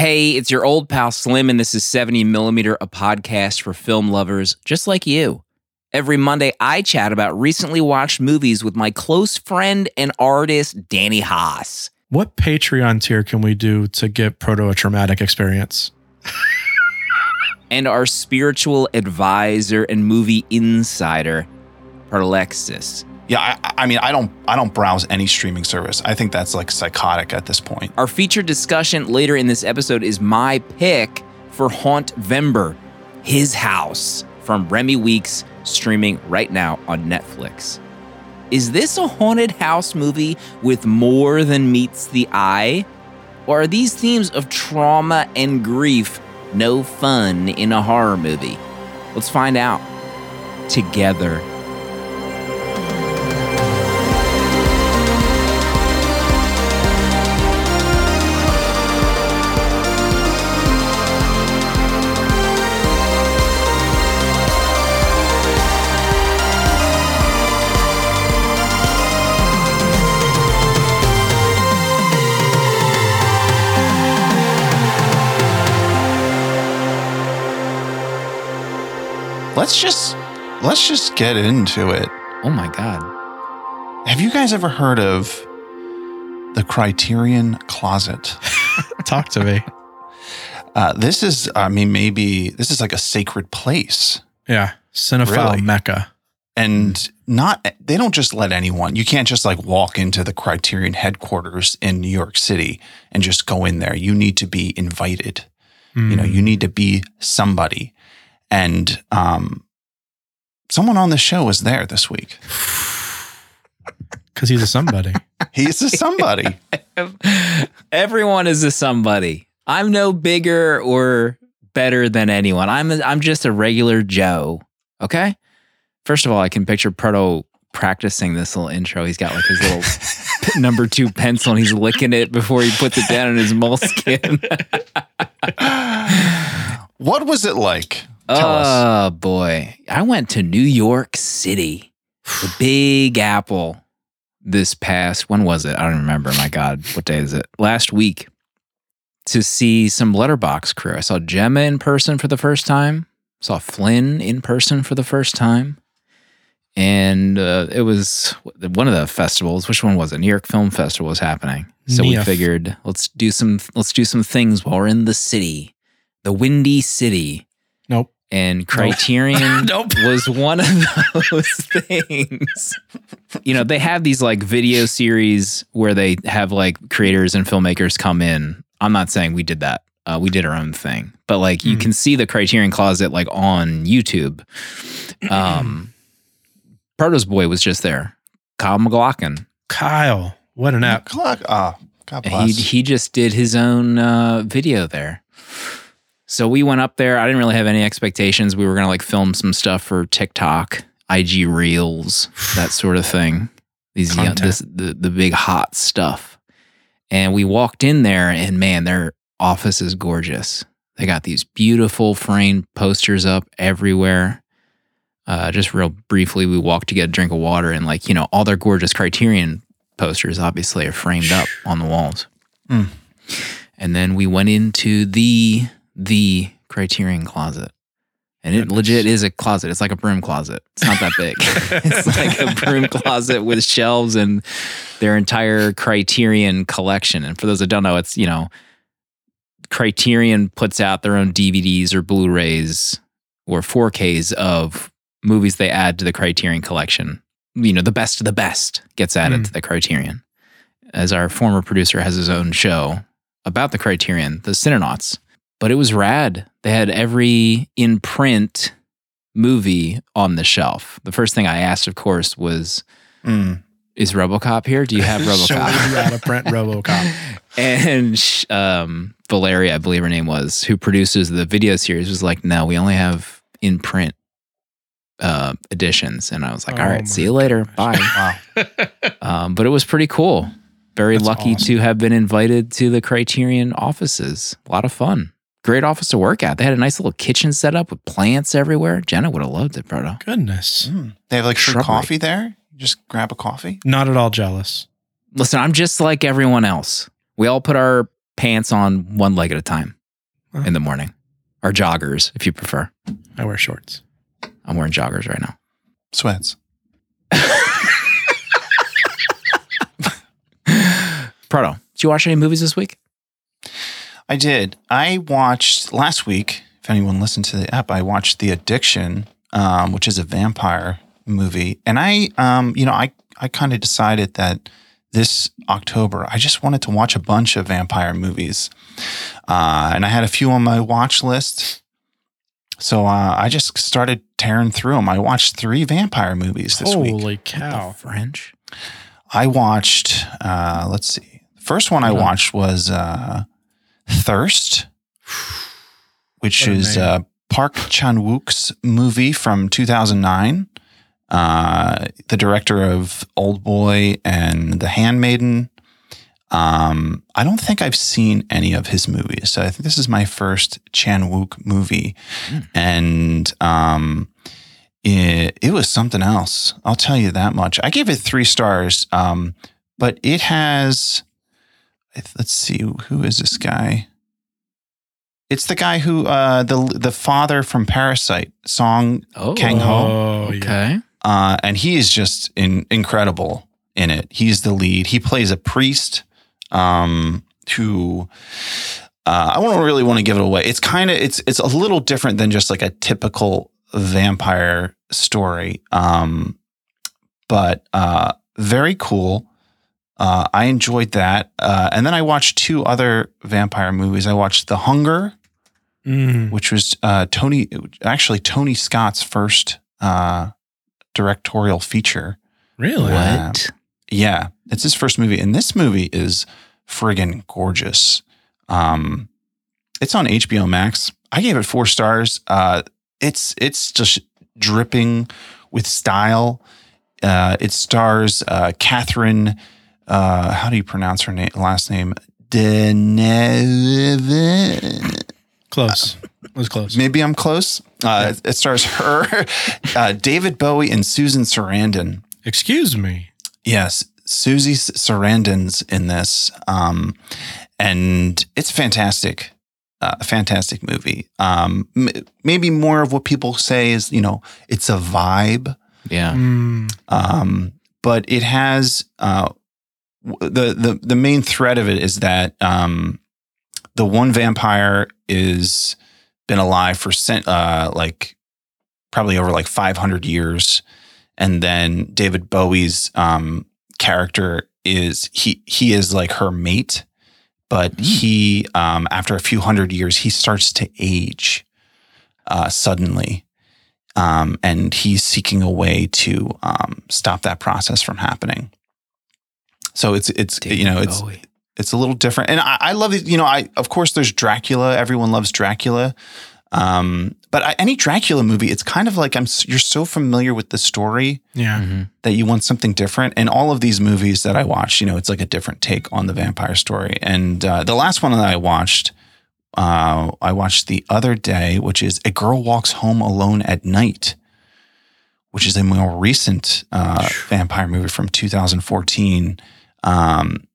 Hey, it's your old pal Slim, and this is 70 Millimeter, a podcast for film lovers just like you. Every Monday, I chat about recently watched movies with my close friend and artist, Danny Haas. What Patreon tier can we do to get proto a traumatic experience? and our spiritual advisor and movie insider, Alexis. Yeah, I, I, mean, I don't, I don't browse any streaming service. I think that's like psychotic at this point. Our featured discussion later in this episode is my pick for Haunt Vember, His House from Remi Weekes, streaming right now on Netflix. Is this a haunted house movie with more than meets the eye? Or are these themes of trauma and grief no fun in a horror movie? Let's find out together. Let's just let's just get into it. Oh my god. Have you guys ever heard of the Criterion Closet? Talk to me. Uh, this is, I mean, maybe this is like a sacred place. Yeah, cinephile really? mecca. And not, they don't just let anyone. You can't just like walk into the Criterion headquarters in New York City and just go in there. You need to be invited. Mm. You know, you hmm. need to be somebody. And um, someone on the show was there this week. Because he's a somebody. he's a somebody. Everyone is a somebody. I'm no bigger or better than anyone. I'm a, I'm just a regular Joe. Okay. First of all, I can picture Proto practicing this little intro. He's got like his little number two pencil and he's licking it before he puts it down in his moleskin. what was it like oh boy, I went to New York City, the Big Apple, this past when was it? I don't remember. My God, what day is it? Last week to see some letterbox crew. I saw Gemma in person for the first time. Saw Flynn in person for the first time. And uh, it was one of the festivals. Which one was it? New York Film Festival was happening. So we figured let's do some let's do some things while we're in the city, the Windy City. Nope and Criterion nope. was one of those things. you know, they have these like video series where they have like creators and filmmakers come in. I'm not saying we did that. Uh, we did our own thing, but like you mm. can see the Criterion Closet like on YouTube. Um, Proto's boy was just there. Kyle MacLachlan. Kyle, what an app! Ah, God bless. He he just did his own uh, video there. So we went up there. I didn't really have any expectations. We were going to like film some stuff for TikTok, IG Reels, that sort of thing. These young, this, the the big hot stuff. And we walked in there and man, their office is gorgeous. They got these beautiful framed posters up everywhere. Uh, just real briefly, we walked to get a drink of water and like, you know, all their gorgeous Criterion posters obviously are framed up on the walls. Mm. And then we went into the the Criterion closet. And it legit is a closet. It's like a broom closet. It's not that big. it's like a broom closet with shelves and their entire Criterion collection. And for those that don't know, it's, you know, Criterion puts out their own DVDs or Blu rays or 4Ks of movies they add to the Criterion collection. You know, the best of the best gets added mm. to the Criterion. As our former producer has his own show about the Criterion, the Cinenauts but it was rad. They had every in print movie on the shelf. The first thing I asked, of course, was, mm. "Is RoboCop here? Do you have RoboCop?" you out of print RoboCop. and um, Valeria, I believe her name was, who produces the video series, was like, "No, we only have in print uh, editions." And I was like, "All right, oh see you later. Bye." wow. um, but it was pretty cool. Very That's lucky awesome. to have been invited to the Criterion offices. A lot of fun great office to work at. They had a nice little kitchen set up with plants everywhere. Jenna would have loved it, Proto. Goodness. Mm. They have like free coffee there. just grab a coffee. Not at all jealous. Listen, I'm just like everyone else. We all put our pants on one leg at a time Huh. in the morning, or joggers if you prefer. I wear shorts. I'm wearing joggers right now. Sweats. Proto, did you watch any movies this week? I did. I watched last week. If anyone listened to the app, I watched The Addiction, um, which is a vampire movie, and I, um, you know, I I kind of decided that this October I just wanted to watch a bunch of vampire movies, uh, and I had a few on my watch list. So uh, I just started tearing through them. I watched three vampire movies this week. Holy cow. French. I watched. Uh, let's see. The first one I watched was uh, Thirst, which What is uh, Park Chan Wook's movie from 2009. Uh, the director of Old Boy and The Handmaiden. Um, I don't think I've seen any of his movies, so I think this is my first Chan Wook movie, Mm. and um, it, it was something else. I'll tell you that much. I gave it three stars, um, but it has. Let's see, who is this guy? It's the guy who uh, the the father from Parasite, Song Oh, Kang Ho. Oh, okay. uh, and he is just in, incredible in it. He's the lead. He plays a priest um, who uh, I don't really want to give it away. It's kind of it's it's a little different than just like a typical vampire story, um, but uh, very cool. Uh, I enjoyed that, uh, and then I watched two other vampire movies. I watched The Hunger, Mm. which was uh, Tony, actually Tony Scott's first uh, directorial feature. Really? What? Yeah, it's his first movie, and this movie is friggin' gorgeous. Um, it's on HBO Max. I gave it four stars. Uh, it's it's just dripping with style. Uh, it stars uh, Catherine. Uh, how do you pronounce her name? Last name Deneuve. Close. It was close. Maybe I'm close. Uh, it stars her, uh, David Bowie, and Susan Sarandon. Excuse me. Yes, Susie Sarandon's in this, um, and it's fantastic. Uh, a fantastic movie. Um, m- maybe more of what people say is, you know, it's a vibe, Yeah. Mm. um, but it has uh, w- the the the main thread of it is that um, the one vampire is been alive for uh, like probably over like 500 years, and then David Bowie's um, character is he he is like her mate, but Hmm. he um, after a few hundred years he starts to age uh, suddenly um, and he's seeking a way to um, stop that process from happening. So it's it's you know it's Bowie. it's a little different, and I, I love it. You know, I of course there's Dracula. Everyone loves Dracula, um, but I, any Dracula movie, it's kind of like I'm you're so familiar with the story Yeah. Mhm. that you want something different. And all of these movies that I watched, you know, it's like a different take on the vampire story. And uh, the last one that I watched, uh, I watched the other day, which is A Girl Walks Home Alone at Night, which is a more recent uh, vampire movie from 2014. Um,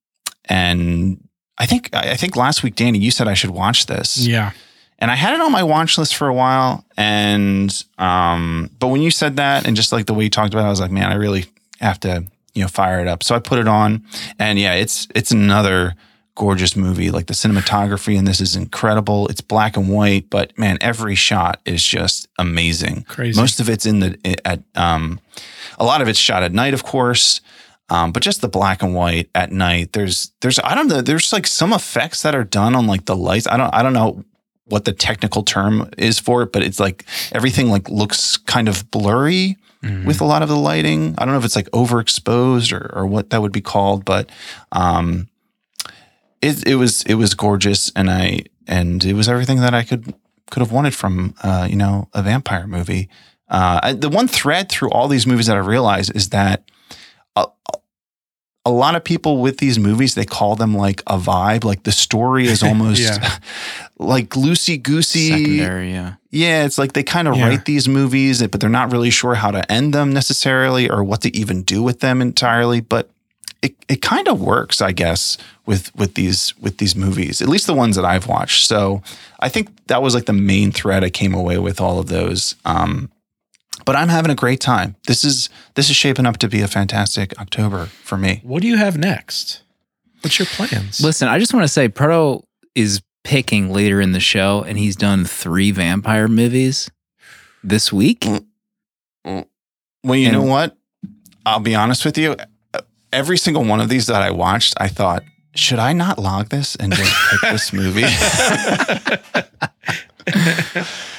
and I think I think last week, Danny, you said I should watch this Yeah. and I had it on my watch list for a while. And um, but when you said that, and just like the way you talked about, it, I was like, man, I really have to you know fire it up. So I put it on, and yeah, it's it's another gorgeous movie. Like the cinematography in this is incredible. It's black and white, but man, every shot is just amazing. Crazy. Most of it's in the at um, a lot of it's shot at night, of course. Um, but just the black and white at night. There's there's I don't know. There's like some effects that are done on like the lights. I don't I don't know what the technical term is for it, but it's like everything like looks kind of blurry Mhm. with a lot of the lighting. I don't know if it's like overexposed or or what that would be called, but um, it it was it was gorgeous, and I and it was everything that I could could have wanted from uh, you know a vampire movie. Uh, I, the one thread through all these movies that I realize is that a lot of people with these movies they call them like a vibe, like the story is almost Yeah. like loosey goosey. Secondary, yeah. Yeah, it's like they kind of Yeah. write these movies, but they're not really sure how to end them necessarily or what to even do with them entirely. But it, it kind of works, I guess, with with these with these movies, at least the ones that I've watched. So I think that was like the main thread I came away with all of those. Um, but I'm having a great time. This is this is shaping up to be a fantastic October for me. What do you have next? What's your plans? Listen, I just want to say Proto is picking later in the show, and he's done three vampire movies this week. Mm. Well, you And- know what? I'll be honest with you. Every single one of these that I watched, I thought, should I not log this and just pick this movie?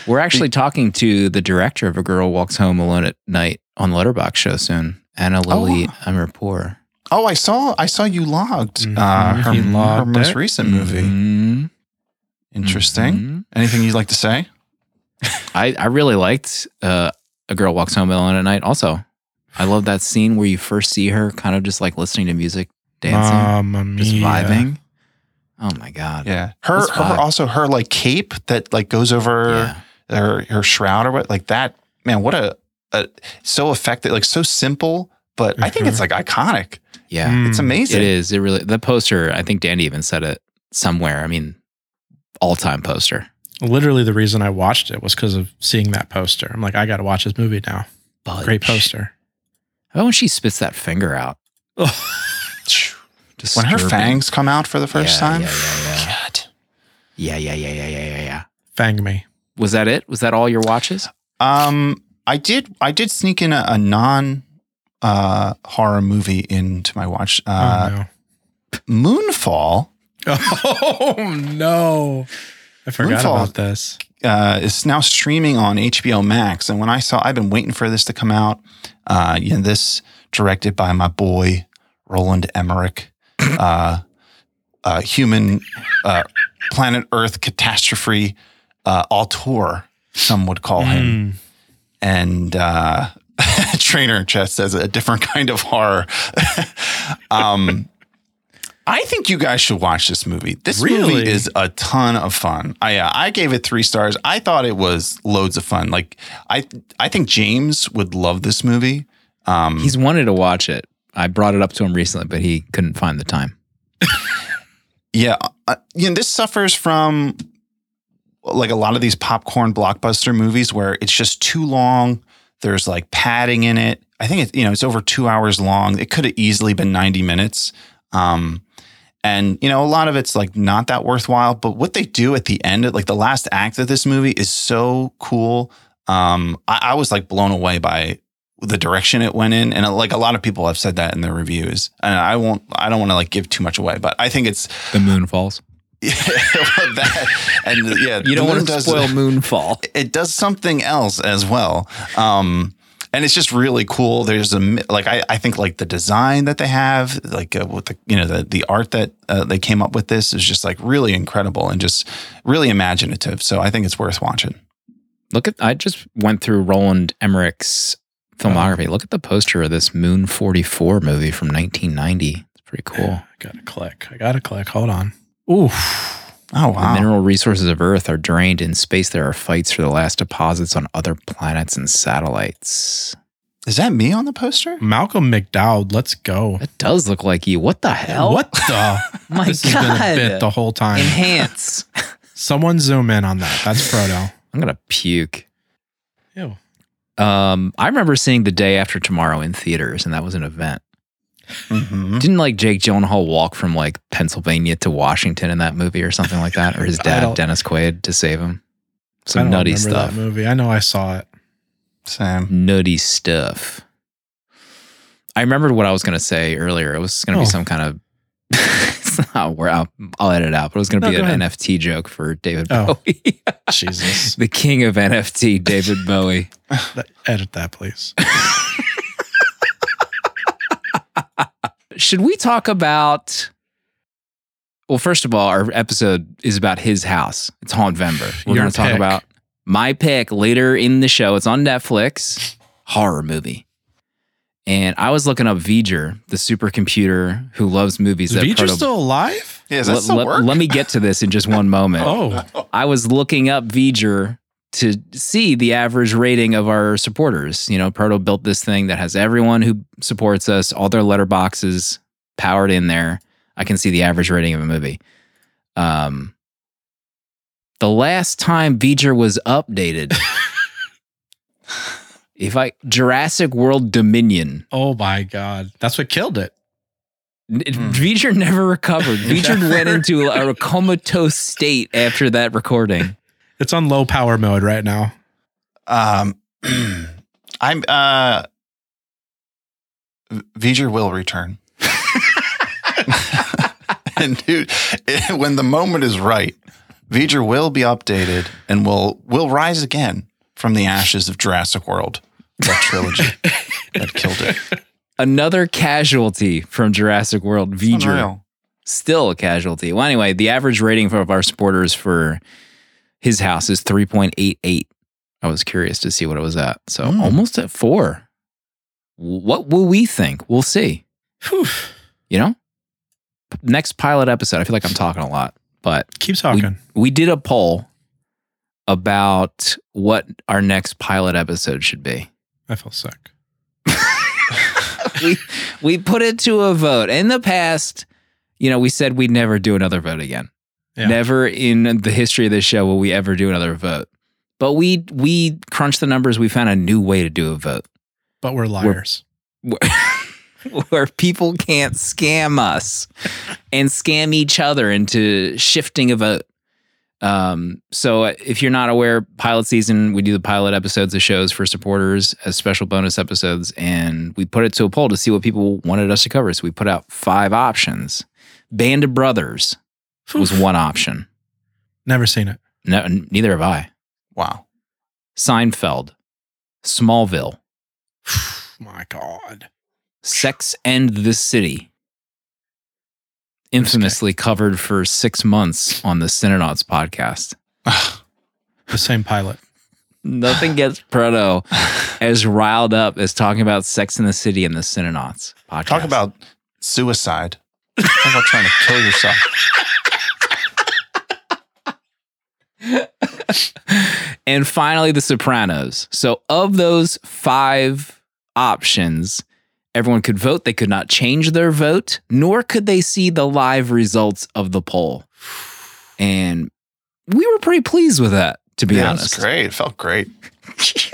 We're actually talking to the director of A Girl Walks Home Alone at Night on the Letterbox show soon, Ana Lily Amirpour. oh, I saw I saw you logged uh, Mhm. her, He her most it. recent movie. Mhm. Interesting. Mhm. Anything you'd like to say? I, I really liked uh, A Girl Walks Home Alone at Night. Also, I love that scene where you first see her kind of just like listening to music, dancing, Mamma just mia. vibing. Oh my God. Yeah, her, her also her like cape that like goes over Yeah. her her shroud or what like that. Man, what a, a so effective, like so simple, but I think it's like iconic. Yeah. Mm. It's amazing. It is. It really, the poster, I think Dandy even said it somewhere. I mean, all time poster. Literally, the reason I watched it was because of seeing that poster. I'm like, I got to watch this movie now. Great poster. How about when she spits that finger out? When her fangs come out for the first Yeah, time. Yeah, yeah, yeah. God. Yeah, yeah, yeah, yeah, yeah, yeah, yeah. Fang me. Was that it? Was that all your watches? Um, I did. I did sneak in a, a non uh, horror movie into my watch. Uh, oh Moonfall. Oh no. I forgot Moonfall. about this. uh, is now streaming on HBO Max, and when I saw, I've been waiting for this to come out. Uh, you know, this directed by my boy Roland Emmerich, uh, uh, human uh, planet Earth catastrophe uh, auteur, some would call him. Mm. and uh, trainer chest says a different kind of horror. um, I think you guys should watch this movie. This Really? movie is a ton of fun. I uh, I gave it three stars. I thought it was loads of fun. Like I I think James would love this movie. Um, He's wanted to watch it. I brought it up to him recently, but he couldn't find the time. Yeah, uh, you know, this suffers from like a lot of these popcorn blockbuster movies where it's just too long. There's like padding in it. I think it, you know, it's over two hours long. It could have easily been 90 minutes. Um, and you know, a lot of it's like not that worthwhile. But what they do at the end, like the last act of this movie, is so cool. Um, I, I was like blown away by the direction it went in, and uh, like a lot of people have said that in their reviews. And I won't, I don't want to like give too much away, but I think it's The moon falls. yeah, well, that and yeah, You don't the moon want to does- spoil Moonfall. It does something else as well, um, and it's just really cool. There's a like I, I think like the design that they have, like uh, with the you know the the art that uh, they came up with this is just like really incredible and just really imaginative. So I think it's worth watching. Look at I just went through Roland Emmerich's filmography. Look at the poster of this Moon 44 movie from 1990. It's pretty cool. I gotta click. I gotta click. Hold on. Oof. Oh wow. The mineral resources of Earth are drained in space. There are fights for the last deposits on other planets and satellites. Is that me on the poster? Malcolm McDowell, Let's go. It does look like you. What the hell? What the? My this has God. been a bit the whole time. Enhance. Someone zoom in on that. That's Frodo. I'm gonna puke. Ew. Um, I remember seeing the day after tomorrow in theaters, and that was an event. Mhm. Didn't like Jake Gyllenhaal walk from like Pennsylvania to Washington in that movie or something like that, or his dad Dennis Quaid to save him? Some nutty stuff. Movie. I know I saw it. Sam. Nutty stuff. I remembered what I was gonna say earlier. It was gonna Oh. be some kind of. it's not where I'll, I'll edit it out, but it was gonna No, be go an ahead. NFT joke for David Oh. Bowie, Jesus. the king of NFT, David Bowie. That- Edit that, please. Should we talk about? Well, first of all, our episode is about his house. It's Hauntvember. We're going to talk about my pick later in the show. It's on Netflix, horror movie. And I was looking up V'ger, the supercomputer who loves movies. Is that V'ger proto- still alive? Yeah, is that let, still let- work? let me get to this in just one moment. Oh, I was looking up V'ger to see the average rating of our supporters. You know, Proto built this thing that has everyone who supports us, all their letterboxes powered in there. I can see the average rating of a movie. Um, the last time V'ger was updated, if I Jurassic World Dominion, Oh my god, that's what killed it. N- Hmm. V'ger never recovered. V'ger went into a comatose state after that recording. It's on low power mode right now. Um, I'm uh, V'ger will return. and dude, it- when the moment is right, V'ger will be updated and will will rise again from the ashes of Jurassic World, that trilogy that killed it. Another casualty from Jurassic World. V'ger. Unreal. still a casualty. Well, anyway, the average rating for of our supporters for his house is 3.88. I was curious to see what it was at. So Hmm. almost at four. What will we think? We'll see. Whew. You know? Next pilot episode. I feel like I'm talking a lot, but Keep talking. we did a poll about what our next pilot episode should be. I feel sick. we we put it to a vote. In the past, you know, we said we'd never do another vote again. Yeah. Never in the history of this show will we ever do another vote. But we we crunched the numbers. We found a new way to do a vote But we're liars. where, where people can't scam us and scam each other into shifting a vote. Um, so if you're not aware, pilot season, we do the pilot episodes of shows for supporters as special bonus episodes, and we put it to a poll to see what people wanted us to cover. So we put out five options. Band of Brothers was Oof. one option. Never seen it. No, neither have I. Wow. Seinfeld, Smallville, my god. Sex and the City. Infamously covered for six months on the Cinenauts podcast. The same pilot. Nothing gets Proto as riled up as talking about Sex in the City and the Cinenauts podcast. Talk about suicide. Talk about trying to kill yourself. and finally, The Sopranos. So, of those five options, everyone could vote. They could not change their vote, nor could they see the live results of the poll. And we were pretty pleased with that, to be Yeah, honest. it's great. It felt great.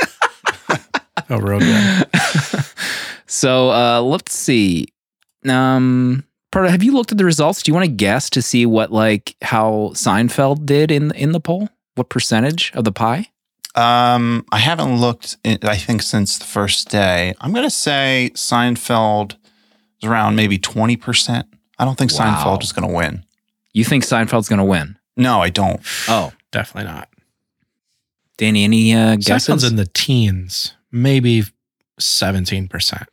Oh, real good. so uh, let's see. Um, Proto, have you looked at the results? Do you want to guess to see what like how Seinfeld did in in the poll? What percentage of the pie? Um, I haven't looked. In, I think since the first day. I'm gonna say Seinfeld is around maybe twenty percent. I don't think Wow. Seinfeld is gonna win. You think Seinfeld's going to win? No, I don't. Oh, Definitely not. Danny, any uh, Seinfeld's in the teens, maybe 17%.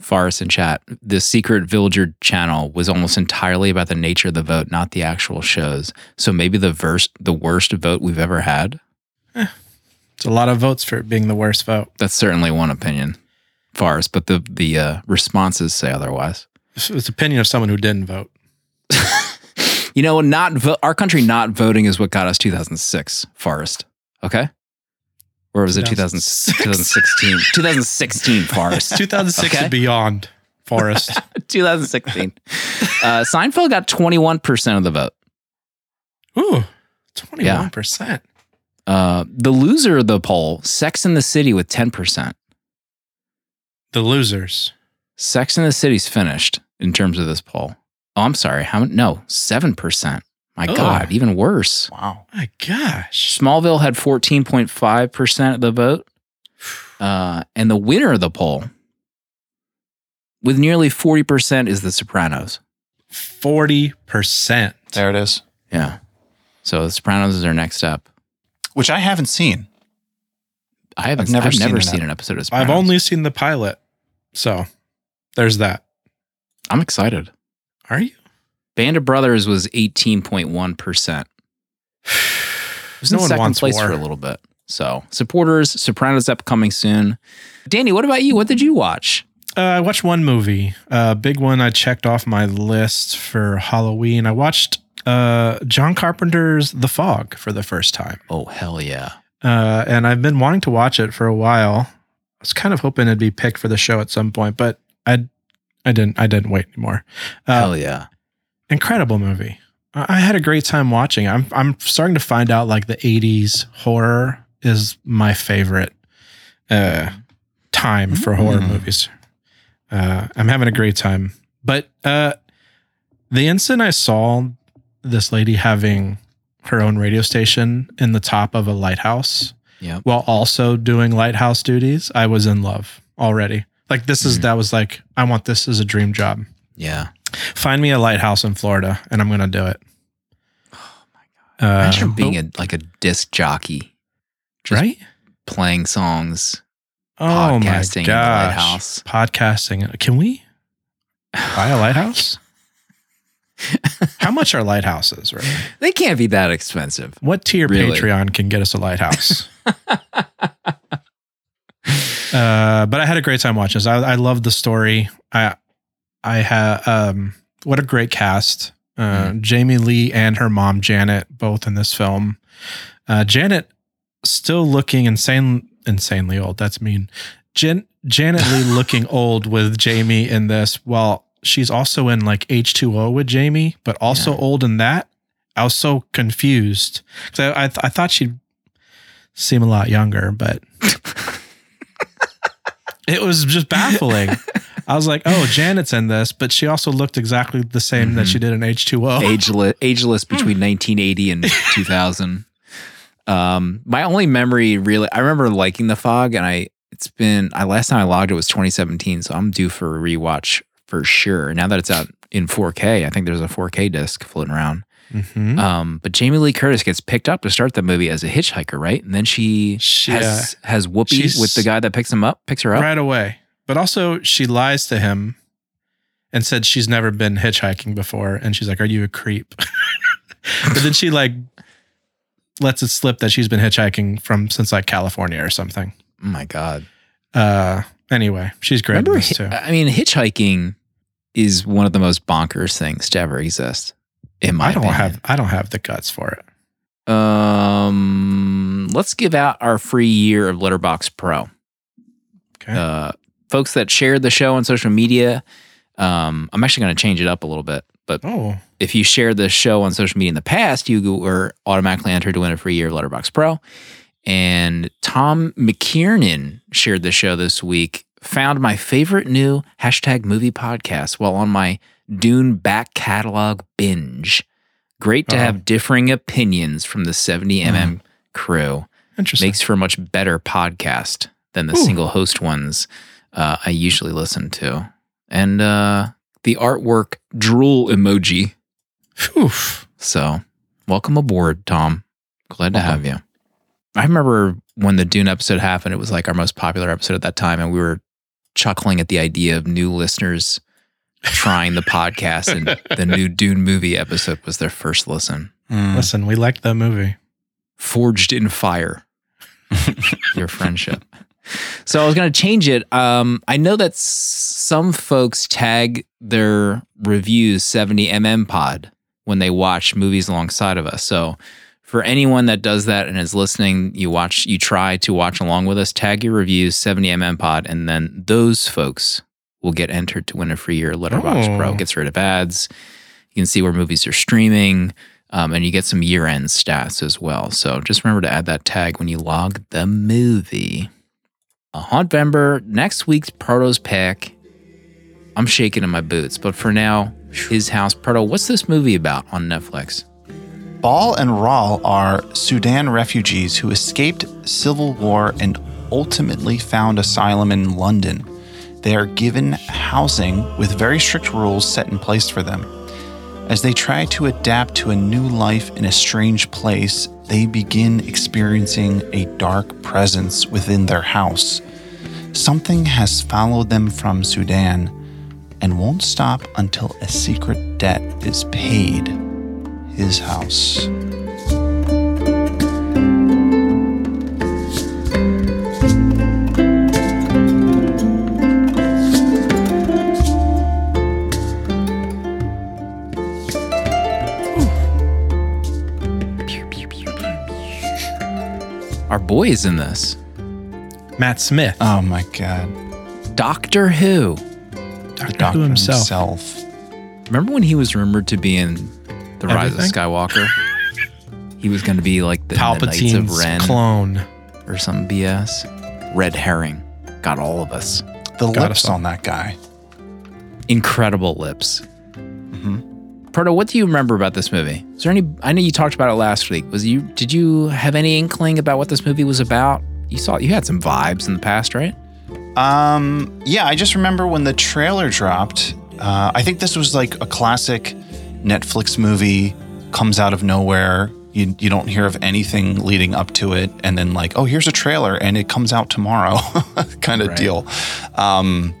Forest and chat. The secret Villager channel was almost entirely about the nature of the vote, not the actual shows. So maybe the verse, the worst vote we've ever had. It's a lot of votes for it being the worst vote. That's certainly one opinion, Forest, but the the uh, responses say otherwise. It's it's opinion of someone who didn't vote. You know, not vo- our country not voting is what got us 2006, Forest. Okay, or was it 2000, 2016? 2016, Forest. 2006 Okay. and beyond, Forest. 2016. Uh, Seinfeld got 21 percent of the vote. Ooh, 21%. Uh, the loser of the poll, Sex in the City, with 10 percent. The losers. Sex in the City's finished in terms of this poll. Oh, I'm sorry. How? No, seven percent. My Oh. God, even worse. Wow. My gosh. Smallville had 14.5 percent of the vote, uh, and the winner of the poll, with nearly 40 percent, is The Sopranos. 40%. There it is. Yeah. So The Sopranos is our next step. Which I haven't seen. I haven't. I've never I've seen never an seen an episode of I've only seen the pilot. So there's that. I'm excited. Are you? Band of Brothers was 18.1 percent. It was No in one second wants place war. for a little bit. So supporters, Sopranos upcoming soon. Danny, what about you? What did you watch? Uh, I watched one movie, a uh, big one I checked off my list for Halloween. I watched uh, John Carpenter's The Fog for the first time. Oh hell yeah! Uh, and I've been wanting to watch it for a while. I was kind of hoping it'd be picked for the show at some point, but I I didn't. I didn't wait anymore. Uh, Hell yeah. incredible movie. I I had a great time watching. I'm I'm starting to find out like the 80s horror is my favorite uh time for horror Mm. movies. Uh I'm having a great time. But uh the instant I saw this lady having her own radio station in the top of a lighthouse Yep. while also doing lighthouse duties, I was in love already. Like this is Mhm. that was like I want this as a dream job. Yeah. Find me a lighthouse in Florida, and I'm gonna do it. Oh my god! Imagine being a like a disc jockey, right? playing songs, Oh my podcasting in the gosh! lighthouse. Podcasting. Can we buy a lighthouse? How much are lighthouses? Right? They can't be that expensive. What tier Really? Patreon can get us a lighthouse? uh, but I had a great time watching this. I, I loved the story. I I had um, what a great cast. Uh, Jamie Lee and her mom Janet both in this film. Uh, Janet still looking insane, insanely old. That's mean. Jan- Janet Leigh looking old with Jamie in this, while she's also in like H two O with Jamie, but also Yeah. old in that. I was so confused because I I, th- I thought she'd seem a lot younger, but it was just baffling. I was like, "Oh, Janet's in this," but she also looked exactly the same that Mhm. she did in H two O. ageless, ageless between 1980 and 2000. Um, my only memory really, I remember liking the fog, and I it's been I last time I logged it was 2017, so I'm due for a rewatch for sure. Now that it's out in 4K, I think there's a 4K disc floating around. Mhm. Um, but Jamie Lee Curtis gets picked up to start the movie as a hitchhiker, right? And then she She, has has Whoopi she's- with the guy that picks him up, picks her up. right away. But also, she lies to him and said she's never been hitchhiking before, and she's like, "Are you a creep?" but then she like lets it slip that she's been hitchhiking from since like California or something. Oh my god! Uh, anyway, she's great Remember, this too. I mean, hitchhiking is one of the most bonkers things to ever exist. In my I don't opinion. have I don't have the guts for it. Um, let's give out our free year of Letterbox Pro. Okay. Uh, folks that shared the show on social media. Um, I'm actually going to change it up a little bit, but oh, if you shared the show on social media in the past, you were automatically entered to win a free year of Letterbox Pro. And Tom McKiernan shared the show this week. Found my favorite new hashtag movie podcast while on my Dune back catalog binge. Great to Uh-huh. have differing opinions from the 70mm crew. interesting. Makes for a much better podcast than the Ooh. single host ones uh, I usually listen to. And uh, the artwork drool emoji. Oof. So, welcome aboard, Tom. Glad to Welcome. have you. I remember when the Dune episode happened, it was like our most popular episode at that time, and we were chuckling at the idea of new listeners trying the podcast, and the new Dune movie episode was their first listen. Mm. Listen, we liked that movie. Forged in fire, your friendship. So I was going to change it. Um, I know that some folks tag their reviews 70mm pod when they watch movies alongside of us. So for anyone that does that and is listening, you watch, you try to watch along with us, tag your reviews 70mm pod, and then those folks will get entered to win a free year of Letterbox Oh. Pro. Gets rid of ads. You can see where movies are streaming. Um, and you get some year end stats as well. So just remember to add that tag when you log the movie. A Haunt next week's Proto's pick. I'm shaking in my boots, but for now, his house. Proto, what's this movie about on Netflix? Bol and Rial are Sudan refugees who escaped civil war and ultimately found asylum in London. They are given housing with very strict rules set in place for them. As they try to adapt to a new life in a strange place, they begin experiencing a dark presence within their house. Something has followed them from Sudan and won't stop until a secret debt is paid his house. Our boy is in this. Matt Smith. Oh my god. Doctor Who. Doctor, Doctor Who himself. himself. Remember when he was rumored to be in The Rise Everything? of Skywalker? he was going to be like the, the Knights of Palpatine's Ren clone. or some BS. Red herring. Got all of us. The Got lips us on that guy. Incredible lips. Mm-hmm. Proto, what do you remember about this movie? Is there any? I know you talked about it last week. Was you? Did you have any inkling about what this movie was about? You saw you had some vibes in the past, right? Um, yeah, I just remember when the trailer dropped. Uh, I think this was like a classic Netflix movie, comes out of nowhere. You, you don't hear of anything leading up to it. And then, like, oh, here's a trailer and it comes out tomorrow kind of Right. deal. Um,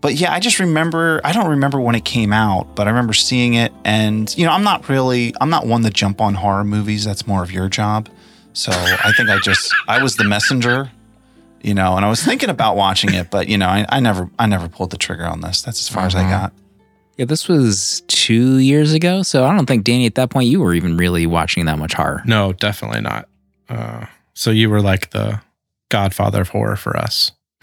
but yeah, I just remember, I don't remember when it came out, but I remember seeing it. And, you know, I'm not really, I'm not one to jump on horror movies. That's more of your job. So I think I just, I was the messenger you know, and I was thinking about watching it, but you know, I, I never, I never pulled the trigger on this. That's as far as I Mhm. got. Yeah, this was two years ago, so I don't think Danny at that point you were even really watching that much horror. No, definitely not. Uh, so you were like the godfather of horror for us.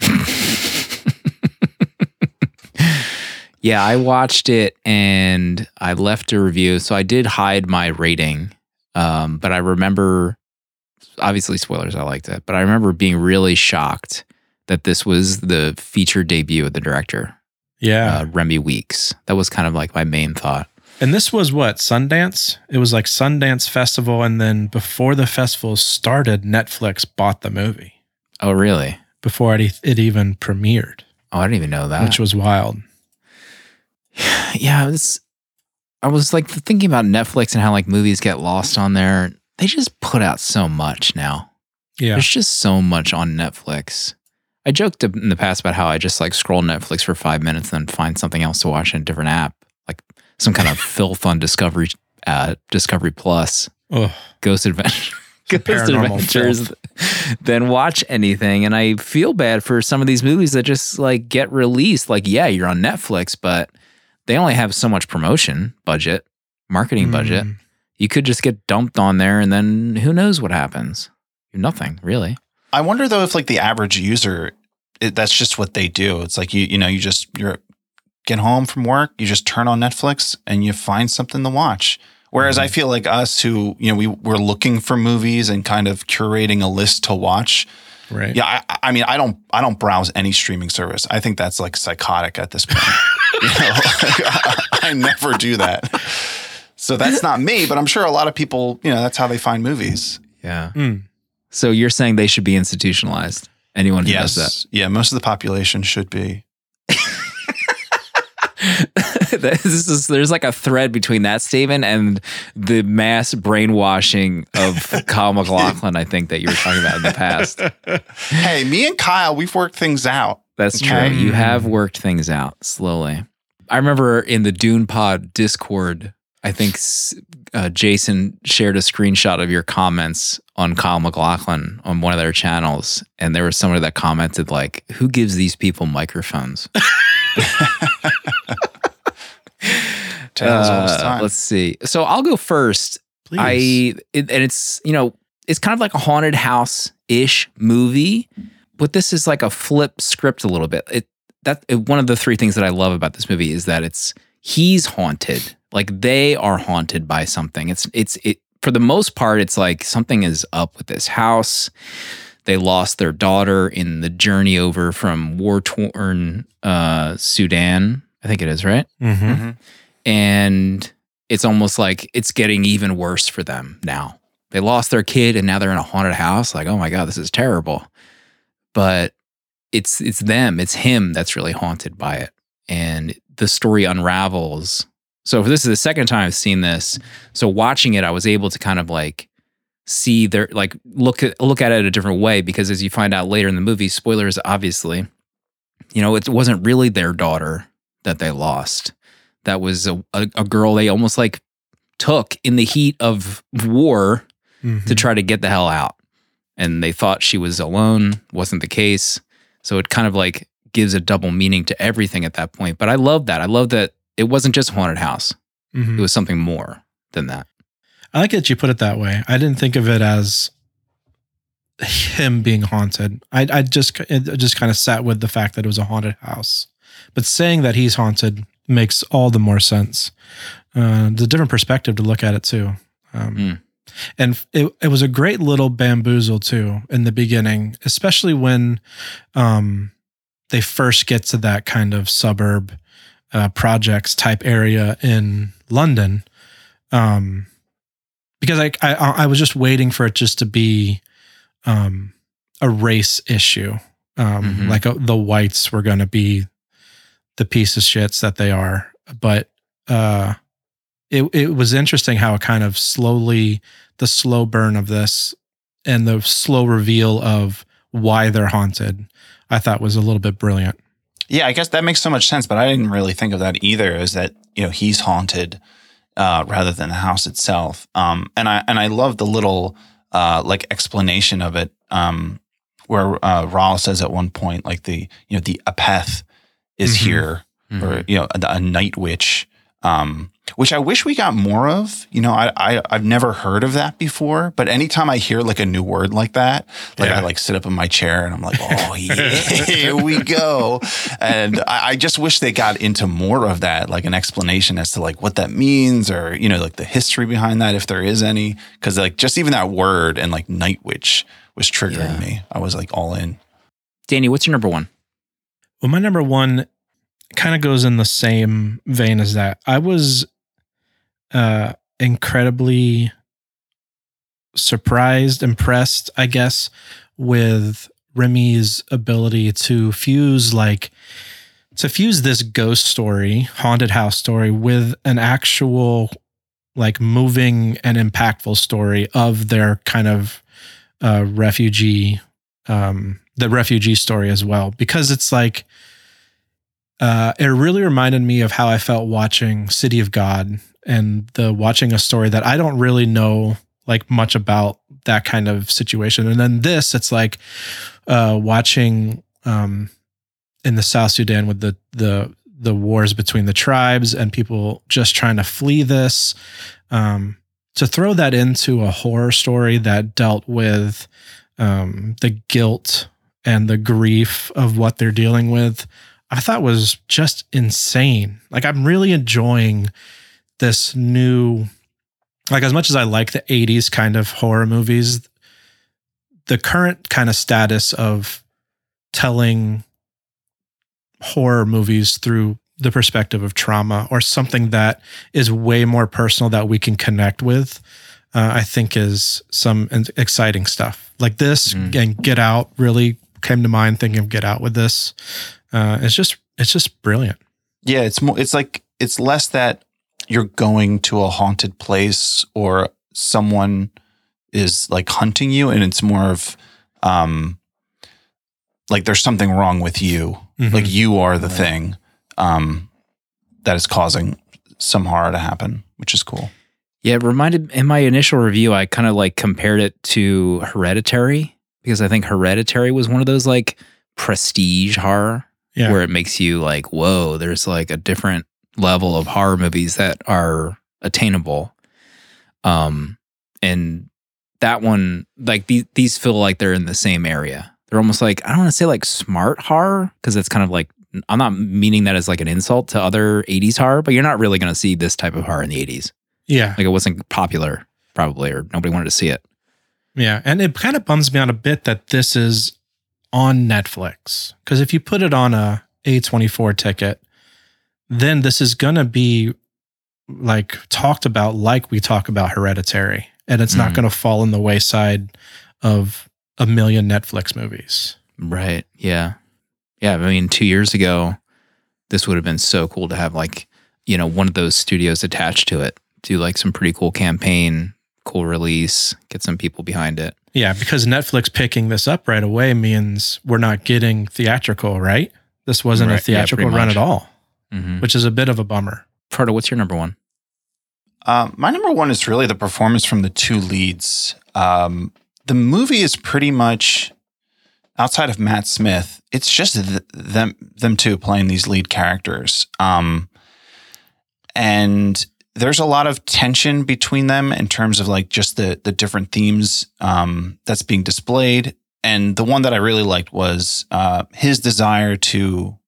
yeah, I watched it and I left a review. So I did hide my rating, um, but I remember, obviously spoilers. I liked it, but I remember being really shocked that this was the feature debut of the director, Yeah. uh, Remi Weekes. That was kind of like my main thought. and this was what? Sundance? It was like Sundance Festival. And then before the festival started, Netflix bought the movie Oh, really? before it, it even premiered, Oh, I didn't even know that. which was wild. yeah, it's, I was like thinking about Netflix and how like movies get lost on there. They just put out so much now. Yeah. There's just so much on Netflix. I joked in the past about how I just like scroll Netflix for five minutes and then find something else to watch in a different app, like some kind of filth on Discovery, uh, Discovery Plus, Oh, Ghost Adventure. Ghost Adventures, then watch anything. And I feel bad for some of these movies that just like get released. Like, yeah, you're on Netflix, but they only have so much promotion budget, marketing budget. You could just get dumped on there, and then who knows what happens? Nothing really. I wonder though if like the average user, it, that's just what they do. It's like you, you know, you just you're get home from work, you just turn on Netflix and you find something to watch. Whereas I mm-hmm. feel like us who, you know, we we're looking for movies and kind of curating a list to watch. Right. Yeah, I, I mean, I don't, I don't browse any streaming service. I think that's like psychotic at this point. you know, I never do that. So that's not me, but I'm sure a lot of people, you know, that's how they find movies. Yeah. Mm. So you're saying they should be institutionalized? Anyone who does that? Yeah, most of the population should be. this is there's like a thread between that statement and the mass brainwashing of Kyle MacLachlan. I think that you were talking about in the past. Hey, me and Kyle, we've worked things out. That's Okay. true. You have worked things out slowly. I remember in the Dune Pod Discord, I think uh, Jason shared a screenshot of your comments on Kyle MacLachlan on one of their channels, and there was somebody that commented like, "Who gives these people microphones?" Tales all this Uh, let's see. So I'll go first. Please. I it, and it's you know it's kind of like a haunted house ish movie, but this is like a flip script a little bit. It that it, one of the three things that I love about this movie is that it's he's haunted, like they are haunted by something. It's it's it for the most part. It's like something is up with this house. They lost their daughter in the journey over from war torn uh, Sudan. I think it is right Mhm. Mhm. and it's almost like it's getting even worse for them now. They lost their kid and now they're in a haunted house. Like, oh my god, this is terrible. But it's it's them, it's him that's really haunted by it, and the story unravels. So this is the second time I've seen this. So watching it, I was able to kind of like see their like look at look at it a different way because as you find out later in the movie, spoilers obviously, you know, it wasn't really their daughter that they lost that was a, a, a girl they almost like took in the heat of war Mhm. to try to get the hell out. And they thought she was alone, wasn't the case. So it kind of like gives a double meaning to everything at that point. But I love that. I love that it wasn't just haunted house. Mhm. It was something more than that. I like that you put it that way. I didn't think of it as him being haunted. I, I just it just kind of sat with the fact that it was a haunted house. but saying that he's haunted makes all the more sense. Uh, it's a different perspective to look at it too. Um, Mm. And it, it was a great little bamboozle too in the beginning, especially when um, they first get to that kind of suburb uh, projects type area in London. Um, because I, I I was just waiting for it just to be um, a race issue, um, Mhm. like uh the whites were going to be the piece of shits that they are. But uh, it it was interesting how it kind of slowly the slow burn of this and the slow reveal of why they're haunted. I thought was a little bit brilliant. Yeah, I guess that makes so much sense, but I didn't really think of that either. Is that you know he's haunted uh, rather than the house itself? Um, and I and I love the little uh, like explanation of it, um, where uh, Rial says at one point like the you know the apeth is Mhm. here, or you know a, a night witch, um, which I wish we got more of. You know, I, I I've never heard of that before, but anytime I hear like a new word like that, like Yeah. I like sit up in my chair and I'm like, oh yeah, here we go. And I, I just wish they got into more of that, like an explanation as to like what that means, or you know, like the history behind that, if there is any. Because like just even that word and like night witch was triggering Yeah. me. I was like all in. Danny, what's your number one? Well, my number one kind of goes in the same vein as that. I was uh, incredibly surprised, impressed, I guess, with Remi's ability to fuse like to fuse this ghost story, haunted house story with an actual like moving and impactful story of their kind of uh, refugee um, the refugee story as well. Because it's like uh, it really reminded me of how I felt watching City of God and the watching a story that I don't really know like much about that kind of situation. And then this, it's like uh, watching um, in the South Sudan with the the the wars between the tribes and people just trying to flee this. Um, to throw that into a horror story that dealt with um, the guilt and the grief of what they're dealing with, I thought was just insane. Like I'm really enjoying this new like as much as I like the 80s kind of horror movies, the current kind of status of telling horror movies through the perspective of trauma or something that is way more personal that we can connect with, uh, I think is some exciting stuff. Like this Mhm. and Get Out really came to mind thinking of Get Out with this. Uh, it's just it's just brilliant. Yeah, it's more. It's like it's less that you're going to a haunted place or someone is like hunting you, and it's more of um, like there's something wrong with you. Mhm. Like you are the Right. thing um, that is causing some horror to happen, which is cool. Yeah, it reminded in my initial review, I kind of like compared it to Hereditary because I think Hereditary was one of those like prestige horror yeah. where it makes you like, whoa, there's like a different level of horror movies that are attainable. Um, and that one, like these, these feel like they're in the same area. They're almost like I don't want to say like smart horror because it's kind of like I'm not meaning that as like an insult to other 80s horror, but you're not really going to see this type of horror in the 80s. yeah. Like it wasn't popular probably or nobody wanted to see it. Yeah, and it kind of bums me out a bit that this is on Netflix because if you put it on a A24 ticket, then this is going to be like talked about like we talk about Hereditary, and it's not Mhm. going to fall in the wayside of a million Netflix movies. Right. Yeah. Yeah. I mean, two years ago, this would have been so cool to have like, you know, one of those studios attached to it, do like some pretty cool campaign, cool release, get some people behind it. Yeah, because Netflix picking this up right away means we're not getting theatrical, right? This wasn't a Right, yeah, theatrical pretty run much. at all, Mm-hmm. which is a bit of a bummer. Proto, what's your number one? Uh, my number one is really the performance from the two leads. Um, the movie is pretty much outside of Matt Smith. It's just th- them them two playing these lead characters, um, and there's a lot of tension between them in terms of like just the the different themes um, that's being displayed. And the one that I really liked was uh, his desire to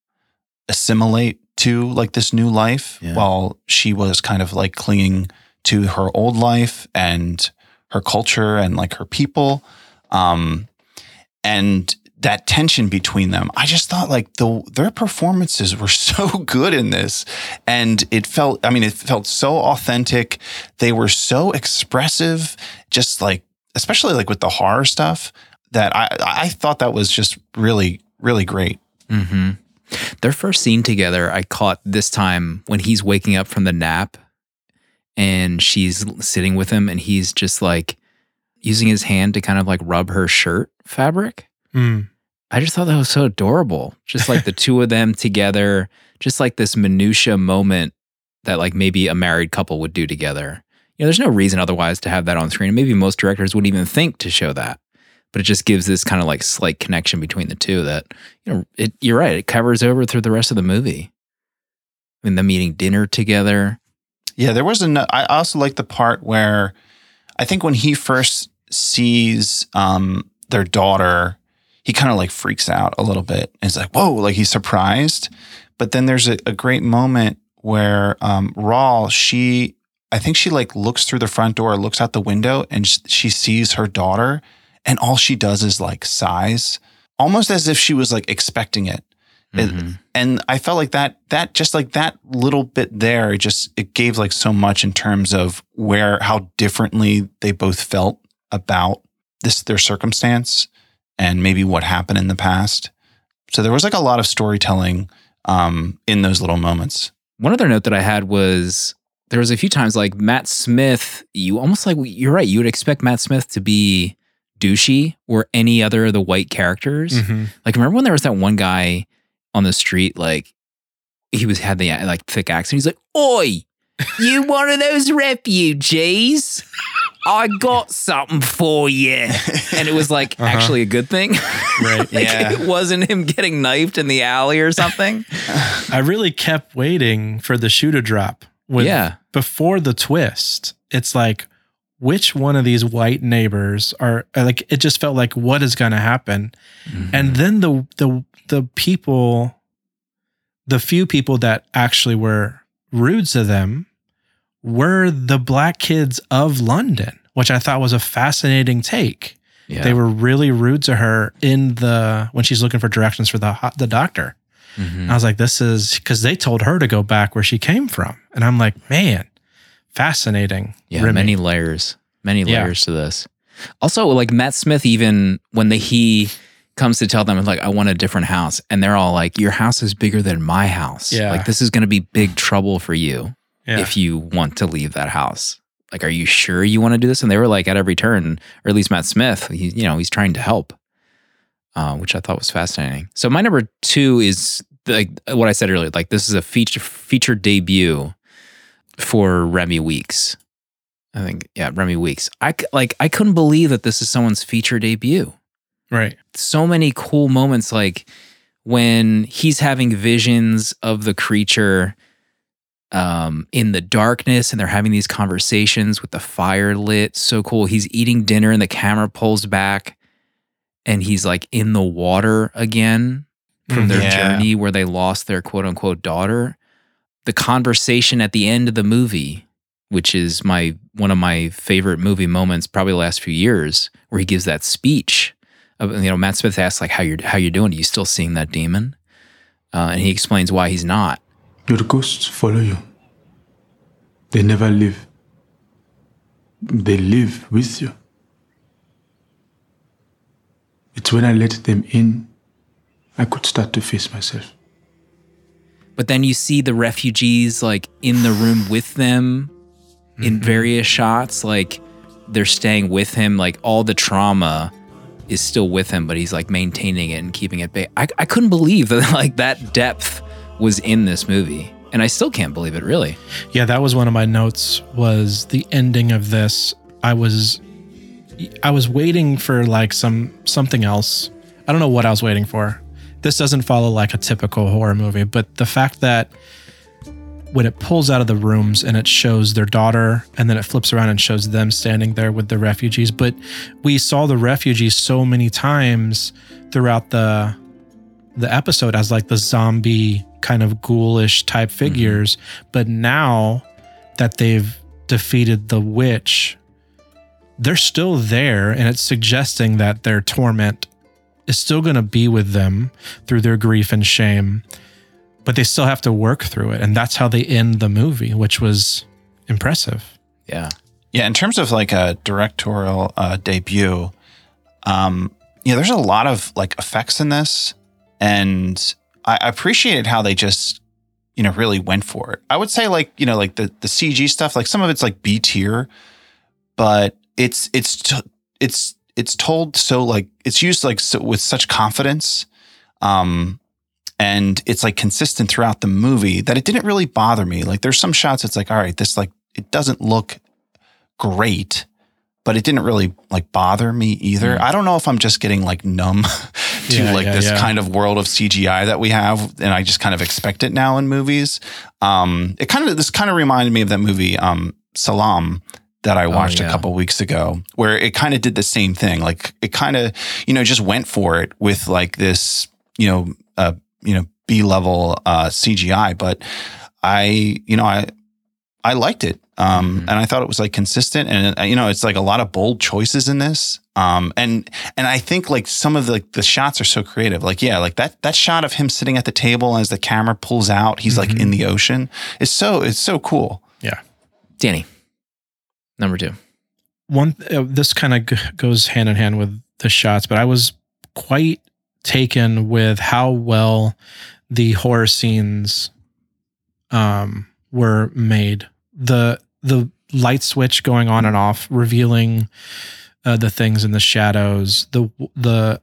assimilate to like this new life Yeah. while she was kind of like clinging to her old life and her culture and like her people. Um, and that tension between them, I just thought like the their performances were so good in this, and it felt. I mean, it felt so authentic. They were so expressive, just like especially like with the horror stuff. That I I thought that was just really really great. hmm Their first scene together, I caught this time when he's waking up from the nap and she's sitting with him and he's just like using his hand to kind of like rub her shirt fabric. Mm. I just thought that was so adorable. Just like the two of them together, just like this minutia moment that like maybe a married couple would do together. You know, there's no reason otherwise to have that on screen. Maybe most directors wouldn't even think to show that. But it just gives this kind of like slight connection between the two that, you know, it, you're right. It covers over through the rest of the movie. I mean, them eating dinner together. Yeah, there was an. I also like the part where I think when he first sees um, their daughter, he kind of like freaks out a little bit. And it's like, whoa, like he's surprised. But then there's a, a great moment where um, Rial, she, I think she like looks through the front door, looks out the window, and sh- she sees her daughter, and all she does is like sighs, almost as if she was like expecting it. It- Mhm. and I felt like that that just like that little bit there it just it gave like so much in terms of where how differently they both felt about this their circumstance and maybe what happened in the past. So there was like a lot of storytelling um in those little moments. One other note that I had was there was a few times like Matt Smith, you almost like you're right, you would expect Matt Smith to be douchey or any other of the white characters. Mhm. Like remember when there was that one guy on the street like he was had the like thick accent. He's like, "Oi, you one of those refugees? I got something for you." And it was like Uh-huh. actually a good thing. Right. like Yeah. it wasn't him getting knifed in the alley or something. I really kept waiting for the shoe to drop. With, yeah. Before the twist, it's like, which one of these white neighbors are like? It just felt like what is going to happen, Mm-hmm. and then the the the people, the few people that actually were rude to them, were the black kids of London, which I thought was a fascinating take. yeah. They were really rude to her in the when she's looking for directions for the the doctor. Mhm. I was like, this is because they told her to go back where she came from. And I'm like, man, fascinating. Yeah, Remi. many layers, many Yeah. layers to this. Also, like Matt Smith, even when the he comes to tell them, like, I want a different house, and they're all like, Your house is bigger than my house. Yeah. Like, this is going to be big trouble for you Yeah. if you want to leave that house. Like, are you sure you want to do this? And they were like, at every turn, or at least Matt Smith, he, you know, he's trying to help, uh, which I thought was fascinating. So my number two is like what I said earlier. Like, this is a feature feature debut for Remi Weekes. I think, yeah, Remi Weekes. I like, I couldn't believe that this is someone's feature debut. right. So many cool moments, like when he's having visions of the creature um, in the darkness, and they're having these conversations with the fire lit. So cool. He's eating dinner, and the camera pulls back, and he's like in the water again from their Yeah. journey where they lost their quote unquote daughter. The conversation at the end of the movie, which is my one of my favorite movie moments, probably the last few years, where he gives that speech. Of, you know, Matt Smith asks like, "How you're how you doing? Are you still seeing that demon?" Uh, and he explains why he's not. Your ghosts follow you. They never leave. They live with you. It's when I let them in, I could start to face myself. But then you see the refugees like in the room with them in mm-hmm. various shots, like they're staying with him, like all the trauma is still with him, but he's like maintaining it and keeping it. Ba- I I couldn't believe that like that depth was in this movie, and I still can't believe it. Really, Yeah, that was one of my notes was the ending of this. I was I was waiting for like some something else. I don't know what I was waiting for. This doesn't follow like a typical horror movie, but the fact that when it pulls out of the rooms and it shows their daughter and then it flips around and shows them standing there with the refugees, but we saw the refugees so many times throughout the the episode as like the zombie kind of ghoulish type figures, but now that they've defeated the witch, they're still there, and it's suggesting that their torment is still going to be with them through their grief and shame, but they still have to work through it, and that's how they end the movie, which was impressive. Yeah. Yeah, in terms of like a directorial uh, debut, um, yeah, there's a lot of like effects in this, and I appreciated how they just you know really went for it. I would say like you know like the the CG stuff, like some of it's like B tier, but it's it's t- it's it's told so like it's used like so, with such confidence, um, and it's like consistent throughout the movie that it didn't really bother me. Like there's some shots, it's like all right, this like it doesn't look great, but it didn't really like bother me either. I don't know if I'm just getting like numb to. Yeah, like yeah, this yeah. kind of world of CGI that we have, and I just kind of expect it now in movies. Um, it kind of this kind of reminded me of that movie um, Salam that I watched Oh, a couple weeks ago, where it kind of did the same thing. Like it kind of you know just went for it with like this you know uh, you know B level uh, CGI, but I you know I I liked it. Um, Mhm. and I thought it was like consistent and uh, you know, it's like a lot of bold choices in this. Um, and, and I think like some of the, the shots are so creative. Like, yeah, like that, that shot of him sitting at the table as the camera pulls out, he's like Mhm. in the ocean. It's so, it's so cool. Yeah, Danny. Number two. one uh, this kind of g- goes hand in hand with the shots but i was quite taken with how well the horror scenes um were made the the light switch going on and off revealing uh, the things in the shadows the the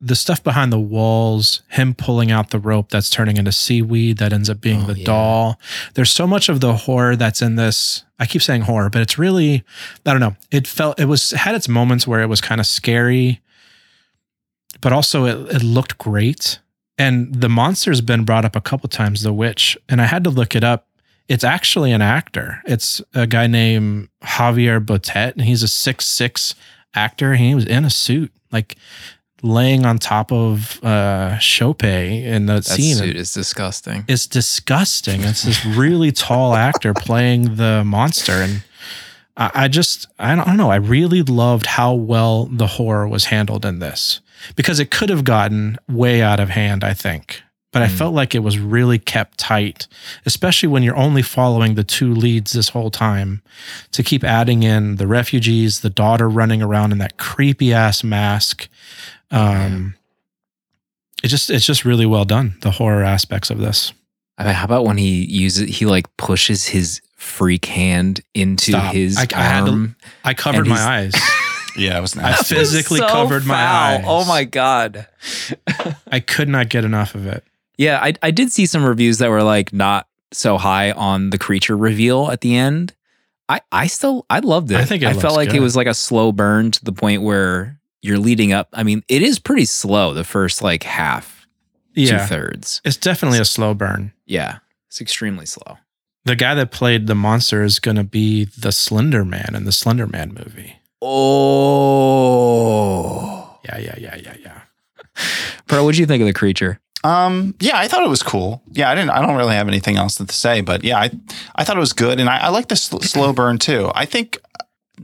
the stuff behind the walls him pulling out the rope that's turning into seaweed that ends up being Oh, the yeah. doll there's so much of the horror that's in this i keep saying horror but it's really I don't know. It felt it was had its moments where it was kind of scary, but also it, it looked great. And the monster's been brought up a couple times, the witch, and I had to look it up. It's actually an actor. It's a guy named Javier Botet, and he's a six six actor. He was in a suit, like laying on top of uh Sope in the That scene. suit is disgusting. It's disgusting. It's this really tall actor playing the monster, and I, I just I don't, I don't know. I really loved how well the horror was handled in this because it could have gotten way out of hand. I think, but I Mm. felt like it was really kept tight, especially when you're only following the two leads this whole time. To keep adding in the refugees, the daughter running around in that creepy ass mask. Um, it just it's just really well done. The horror aspects of this. I mean, how about when he uses he like pushes his freak hand into Stop. his I- I had to- arm? I covered my eyes. Yeah, it was I nice. physically covered my eyes. Oh my god. I could not get enough of it. Yeah, I I did see some reviews that were like not so high on the creature reveal at the end. I I still I loved it. I think it I felt like it was like a slow burn to the point where you're leading up. I mean, it is pretty slow the first like half, two thirds. it's definitely a slow burn. Yeah, it's extremely slow. The guy that played the monster is going to be the Slender Man in the Slender Man movie. Oh, Yeah, yeah, yeah, yeah, yeah. Bro, what'd you think of the creature? Um, yeah, I thought it was cool. Yeah, I didn't. I don't really have anything else to say, but yeah, I I thought it was good, and I, I like the sl- slow burn too. I think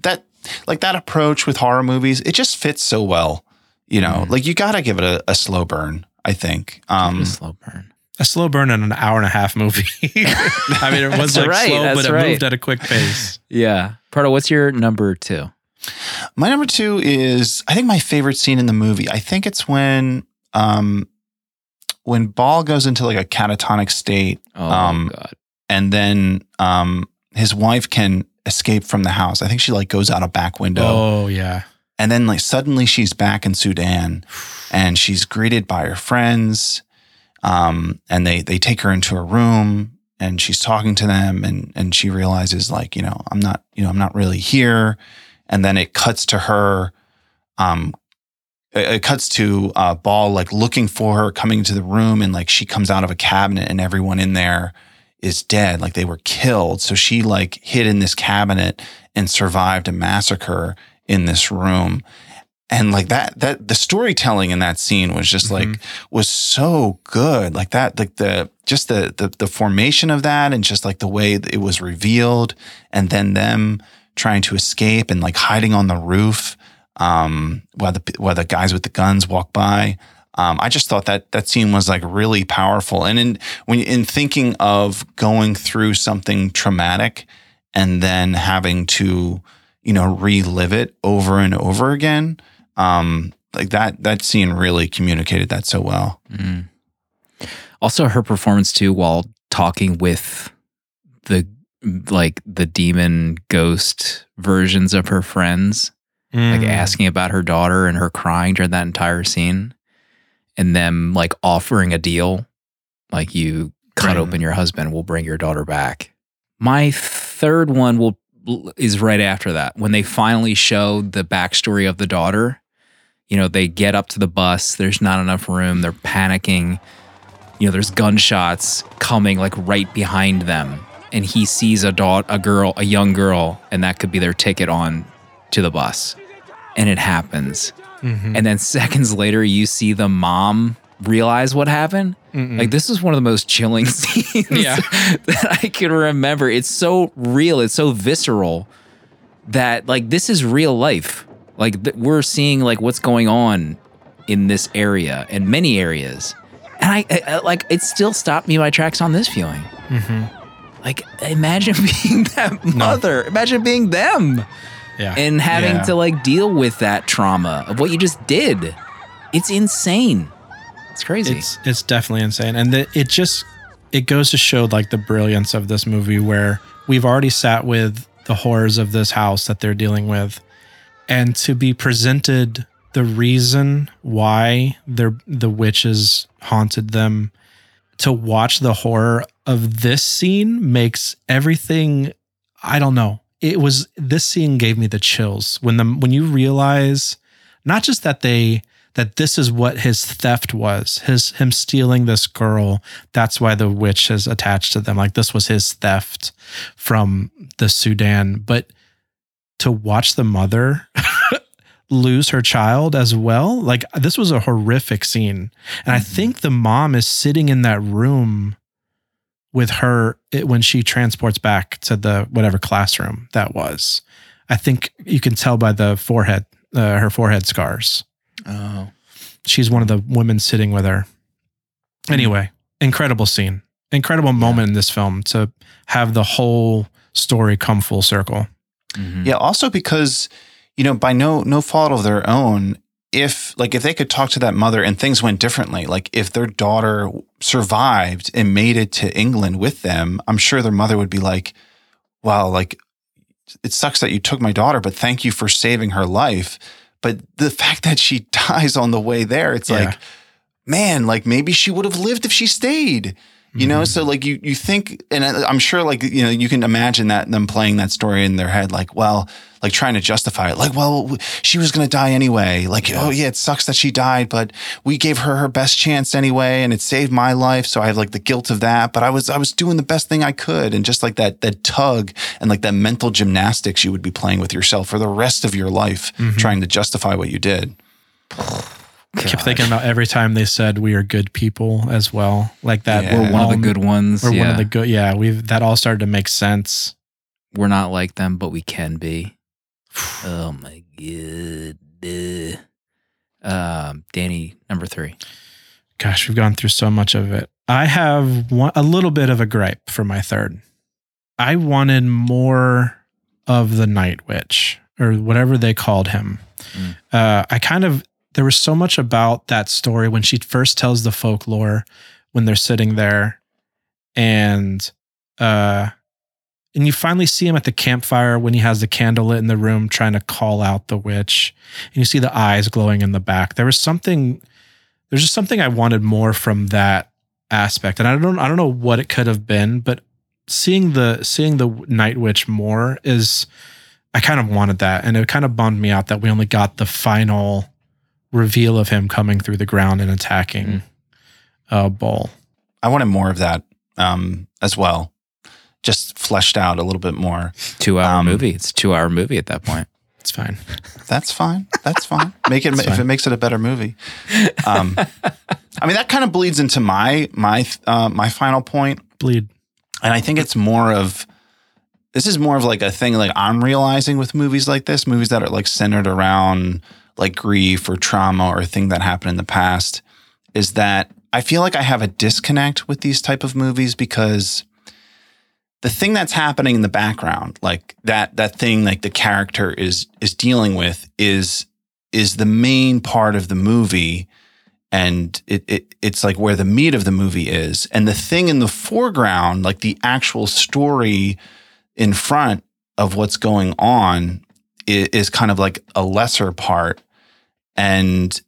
that like that approach with horror movies, it just fits so well. You know, Mhm. like you got to give it a, a slow burn. I think. Um, a slow burn. A slow burn in an hour and a half movie. I mean, it was That's like right, slow, that's but it right. moved at a quick pace. Yeah, Pardo, what's your number two? My number two is I think my favorite scene in the movie. I think it's when um when Bol goes into like a catatonic state Oh Um, god. and then um his wife can escape from the house. I think she like goes out a back window Oh yeah, and then like suddenly she's back in Sudan and she's greeted by her friends um and they they take her into a room and she's talking to them and and she realizes like you know I'm not you know I'm not really here and then it cuts to her um it, cuts to uh Bol like looking for her coming into the room and like she comes out of a cabinet and everyone in there is dead like they were killed. So she like hid in this cabinet and survived a massacre in this room. And like that that the storytelling in that scene was just like was so good. Like that like the just the, the the formation of that and just like the way it was revealed and then them trying to escape and like hiding on the roof um while the while the guys with the guns walk by um, I just thought that that scene was like really powerful, and in when in thinking of going through something traumatic and then having to, you know, relive it over and over again, um, like that that scene really communicated that so well. Mm. Also, her performance too, while talking with the like the demon ghost versions of her friends, like Mm. asking about her daughter and her crying during that entire scene, and them like offering a deal, like you cut Right. open your husband, we'll bring your daughter back. My third one will is right after that when they finally show the backstory of the daughter. You know, they get up to the bus. There's not enough room. They're panicking. You know, there's gunshots coming like right behind them, and he sees a dog, a girl, a young girl, and that could be their ticket on to the bus. And it happens. Mhm. And then seconds later, you see the mom realize what happened. Mm-mm. Like this is one of the most chilling scenes Yeah. that I can remember. It's so real. It's so visceral that like this is real life. Like th- we're seeing like what's going on in this area and many areas, and I, I- I- like it still stopped me my tracks on this viewing. Mhm. Like imagine being that mother. Imagine being them yeah. and having Yeah. to like deal with that trauma of what you just did. It's insane. It's crazy. It's it's definitely insane, and the, it just it goes to show like the brilliance of this movie, where we've already sat with the horrors of this house that they're dealing with, and to be presented the reason why they're the witches haunted them, to watch the horror of this scene makes everything. I don't know. It was this scene gave me the chills when the when you realize not just that they that this is what his theft was his him stealing this girl. That's why the witch is attached to them. Like this was his theft from the sudan. But to watch the mother lose her child as well like this was a horrific scene. And i mm-hmm. think the mom is sitting in that room with her it, when she transports back to the whatever classroom that was i think you can tell by the forehead uh, her forehead scars oh. she's one of the women sitting with her. Anyway, incredible scene, incredible moment in this film to have the whole story come full circle. Mhm. Yeah, also because you know by no no fault of their own, if like if they could talk to that mother and things went differently, like if their daughter survived and made it to England with them, I'm sure their mother would be like, "Wow, like it sucks that you took my daughter, but thank you for saving her life." But the fact that she dies on the way there, it's Yeah. like, man, like maybe she would have lived if she stayed. You know, mm-hmm. so like you you think, and I'm sure like you know you can imagine that them playing that story in their head, like well, like trying to justify it, like well, she was gonna die anyway. Like oh yeah, it sucks that she died, but we gave her her best chance anyway, and it saved my life. So I have like the guilt of that, but I was I was doing the best thing I could, and just like that that tug and like that mental gymnastics you would be playing with yourself for the rest of your life, mm-hmm. trying to justify what you did. I kept thinking about every time they said we are good people as well, like that. Yeah. We're one of the good ones. We're yeah. one of the good. Yeah, we've that all started to make sense. We're not like them, but we can be. Oh my god. Um, Danny, number three. Gosh, we've gone through so much of it. I have one, a little bit of a gripe for my third. I wanted more of the Night Witch or whatever they called him. Mm. Uh, I kind of there was so much about that story when she first tells the folklore when they're sitting there, and uh, and you finally see him at the campfire when he has the candle lit in the room trying to call out the witch, and you see the eyes glowing in the back. There was something there's just something I wanted more from that aspect, and I don't I don't know what it could have been, but seeing the seeing the Night Witch more is I kind of wanted that, and it kind of bummed me out that we only got the final reveal of him coming through the ground and attacking Mm. uh, Bol. I wanted more of that um, as well, just fleshed out a little bit more. Two hour Um, movie. It's a two hour movie at that point. It's fine. That's fine. That's fine. Make it if it makes it a better movie. Um, I mean, that kind of bleeds into my my uh, my final point, Bleed. and I think it's more of this is more of like a thing like I'm realizing with movies like this, movies that are like centered around like grief or trauma or a thing that happened in the past, is that I feel like I have a disconnect with these type of movies because the thing that's happening in the background, like that that thing like the character is is dealing with is is the main part of the movie. And it, it it's like where the meat of the movie is. And the thing in the foreground like the actual story in front of what's going on is, is kind of like a lesser part and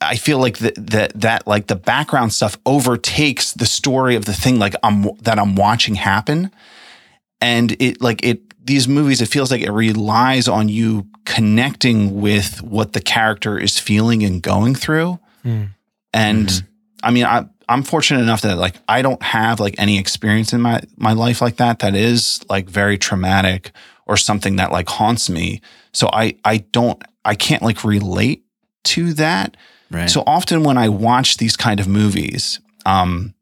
I feel like that that that like the background stuff overtakes the story of the thing like I'm that I'm watching happen, and it like it these movies it feels like it relies on you connecting with what the character is feeling and going through, Hmm. and I mean I I'm fortunate enough that like I don't have like any experience in my my life like that that is like very traumatic or something that like haunts me, so I I don't I can't like relate to that. Right. So often when I watch these kind of movies, um,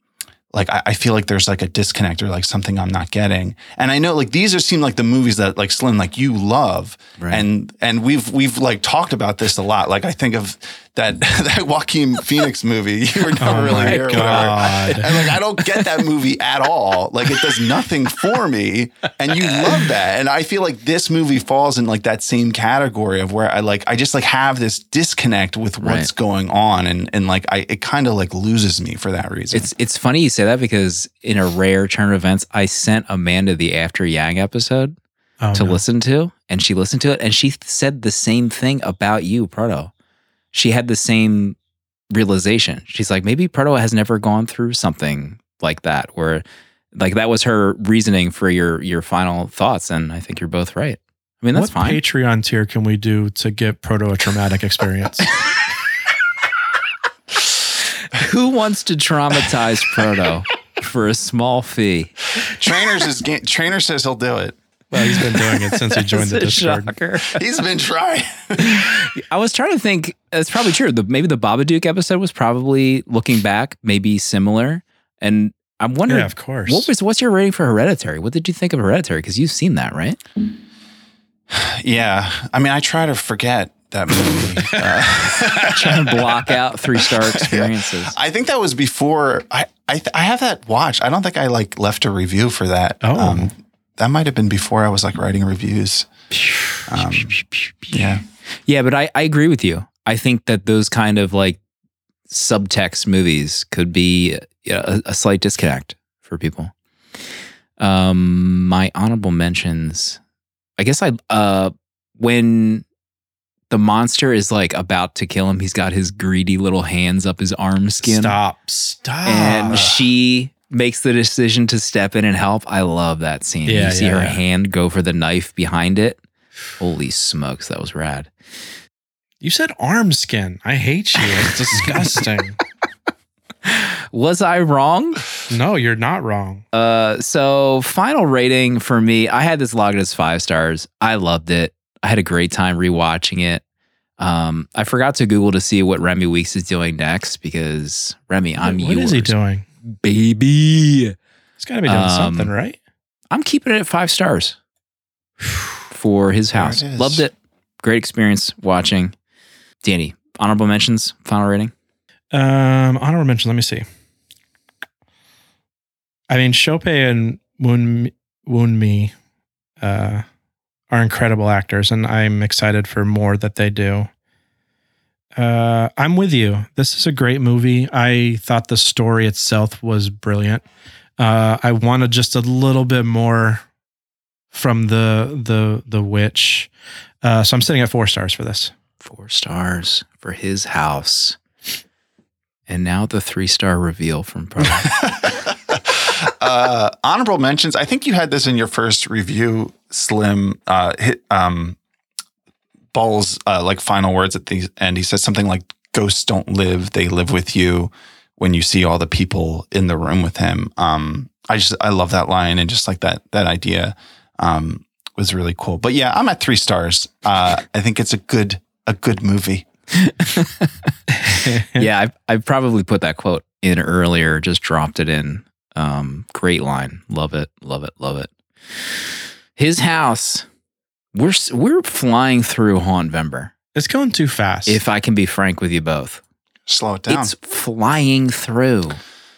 like I, I feel like there's like a disconnect or like something I'm not getting. And I know like these are seem like the movies that like Slim like you love. Right. And and we've we've like talked about this a lot. Like I think of that that Joaquin Phoenix movie. You were never Oh really my here. or whatever. God. And like I don't get that movie at all. Like it does nothing for me. And you love that. And I feel like this movie falls in like that same category of where I like I just like have this disconnect with what's Right. going on. And and like I it kind of like loses me for that reason. It's it's funny you say that because in a rare turn of events, I sent Amanda the After Yang episode Oh, to no. listen to, and she listened to it, and she said the same thing about you, Proto. She had the same realization. She's like, maybe Proto has never gone through something like that, where like that was her reasoning for your your final thoughts, and I think you're both right. I mean, that's what fine. Patreon tier can we do to get proto a traumatic experience? Who wants to traumatize Proto for a small fee? Trainers is ga- trainer says he'll do it. Well, he's been doing it since he joined the That's a Discord. shocker. He's been trying. I was trying to think. That's probably true. The, maybe the Babadook episode was probably looking back, maybe similar. And I'm wondering, Yeah, of course. what was what's your rating for Hereditary? What did you think of Hereditary? Because you've seen that, right? yeah. I mean, I try to forget that movie. Uh, Trying to block out three star experiences. I think that was before I I, th- I have that watched. I don't think I like left a review for that. Um, Oh. That might have been before I was like writing reviews. Um, yeah. Yeah, but I, I agree with you. I think that those kind of like subtext movies could be a, a slight disconnect for people. Um, my honorable mentions. I guess I uh when the monster is like about to kill him, he's got his greedy little hands up his arm skin, Stop. Stop. and she makes the decision to step in and help. I love that scene. Yeah, you see yeah, her yeah. hand go for the knife behind it. Holy smokes, that was rad. you said arm skin. I hate you. It's disgusting. Was I wrong? no, you're not wrong. Uh, so final rating for me, I had this logged as five stars. I loved it. I had a great time rewatching it. Um, I forgot to Google to see what Remi Weekes is doing next because Remi, I'm what yours, is he doing? Baby. It's got to be doing Um, something, right? I'm keeping it at five stars for his house. it. Loved it. Great experience watching. Danny, honorable mentions, final rating. Um, honorable mention. Let me see. I mean, Chopin and Woon Wunmi uh, are incredible actors, and I'm excited for more that they do. Uh, I'm with you. This is a great movie. I thought the story itself was brilliant. Uh, I wanted just a little bit more from the the the witch. Uh, so I'm sitting at four stars for this. Four stars for his house. And now the three star reveal from Pro. uh, honorable mentions. I think you had this in your first review, Slim. Uh, hit um, Bol's uh, like final words at the end. He says something like, "Ghosts don't live; they live with you." When you see all the people in the room with him, um, I just I love that line and just like that that idea. Um, was really cool. But yeah, I'm at three stars. Uh, I think it's a good a good movie. yeah, I I probably put that quote in earlier, just dropped it in. Um, great line. Love it. Love it. Love it. His house. We're we're flying through Hauntvember. It's going too fast. If I can be frank with you both, Slow it down. it's flying through.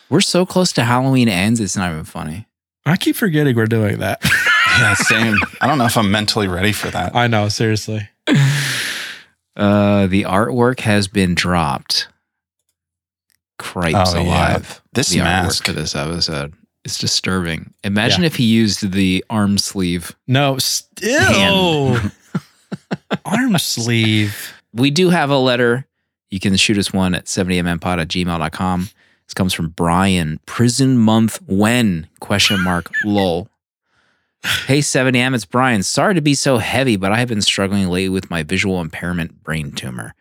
We're so close to Halloween ends. It's not even funny. I keep forgetting we're doing that. yeah, same. I don't know if I'm mentally ready for that. I know, seriously. Uh, the artwork has been dropped. Cripes Oh, yeah. alive. This the mask. artwork for this episode. It's disturbing. Imagine if he used the arm sleeve. No, still arm sleeve. We do have a letter. You can shoot us one at 70mmpod at gmail.com. This comes from Brian. Prison month when? Question mark. Lol. Hey 70M, it's Brian. Sorry to be so heavy, but I have been struggling lately with my visual impairment brain tumor.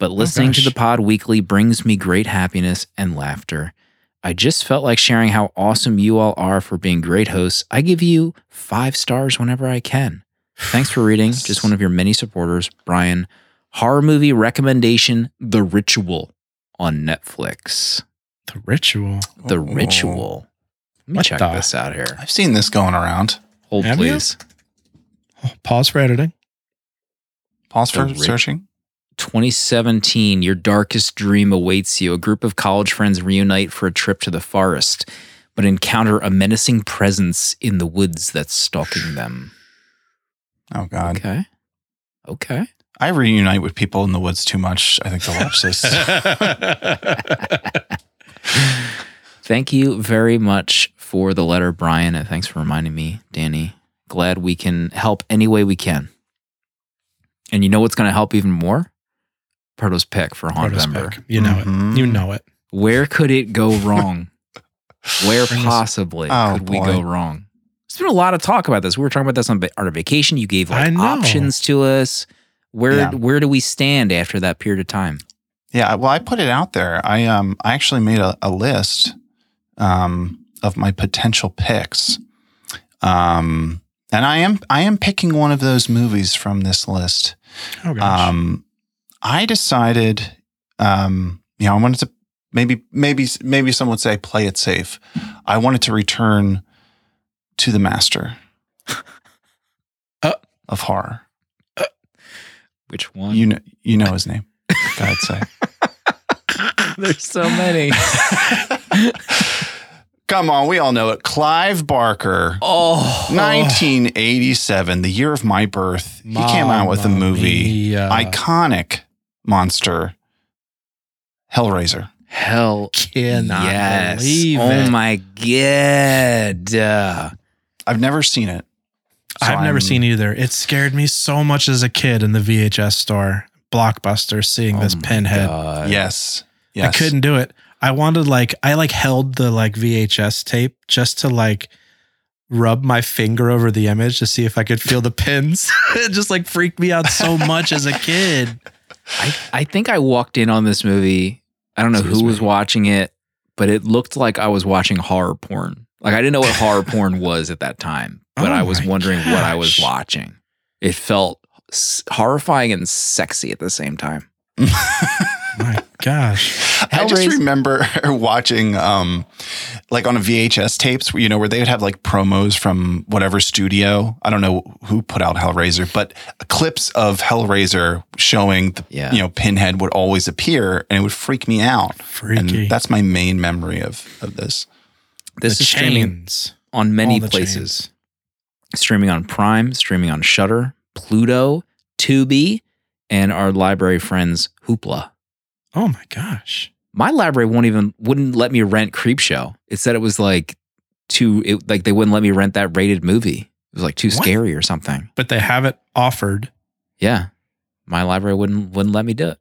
But listening to the pod weekly brings me great happiness and laughter. I just felt like sharing how awesome you all are for being great hosts. I give you five stars whenever I can. Thanks for reading. Just one of your many supporters, Brian. Horror movie recommendation The Ritual on Netflix. The ritual. The. Ritual. Let me What check the- this out here. I've seen this going around. Hold, Have please. Oh, pause for editing. Pause for The Ri- searching. 2017, your darkest dream awaits you. A group of college friends reunite for a trip to the forest, but encounter a menacing presence in the woods that's stalking them. Oh God, Okay. Okay. I reunite with people in the woods too much. I think to watch this. Thank you very much for the letter, Brian, and thanks for reminding me, Danny. Glad we can help any way we can. And you know what's going to help even more? Proto's pick for Proto's Hauntvember. pick. You know Mhm. it. You know it. Where could it go wrong? Where Bring us- possibly Oh, could we boy. go wrong? There's been a lot of talk about this. We were talking about this on Va- Art of Vacation. You gave I like know. options to us. Where Yeah. where do we stand after that period of time? Yeah, well, I put it out there. I um, I actually made a, a list um, of my potential picks, um, and I am I am picking one of those movies from this list. Oh gosh. Um, I decided, um, you know, I wanted to maybe maybe maybe some would say play it safe. I wanted to return to the master Uh. of horror. Which one? You know, you know his name. Say. There's so many. Come on, we all know it. Clive Barker. oh, 1987, the year of my birth. He came out with a movie, mia. iconic monster, Hellraiser. hell cannot yes. believe oh it. my god. Uh, I've never seen it. so I've never I'm- seen either. It scared me so much as a kid in the VHS store, Blockbuster, seeing this oh my pinhead. God. Yes, yes. I couldn't do it. I wanted like I like held the like VHS tape just to like rub my finger over the image to see if I could feel the pins. it just like freaked me out so much as a kid. I, I think I walked in on this movie. I don't know Excuse who was me. watching it, but it looked like I was watching horror porn. Like I didn't know what horror porn was at that time, but Oh I was wondering what I was watching. It felt horrifying and sexy at the same time. My gosh. I just remember watching, um, like on a VHS tapes, where you know where they would have like promos from whatever studio. I don't know who put out Hellraiser, but clips of Hellraiser showing the Yeah. you know Pinhead would always appear, and it would freak me out. Freaky. And that's my main memory of of this. This the is streaming on many places. chains. Streaming on Prime, streaming on Shudder, Pluto, Tubi, and our library friends Hoopla. Oh my gosh. My library won't even wouldn't let me rent Creepshow. It said it was like too it, like they wouldn't let me rent that rated movie. It was like too What? scary or something. But they have it offered. Yeah, my library wouldn't wouldn't let me do it.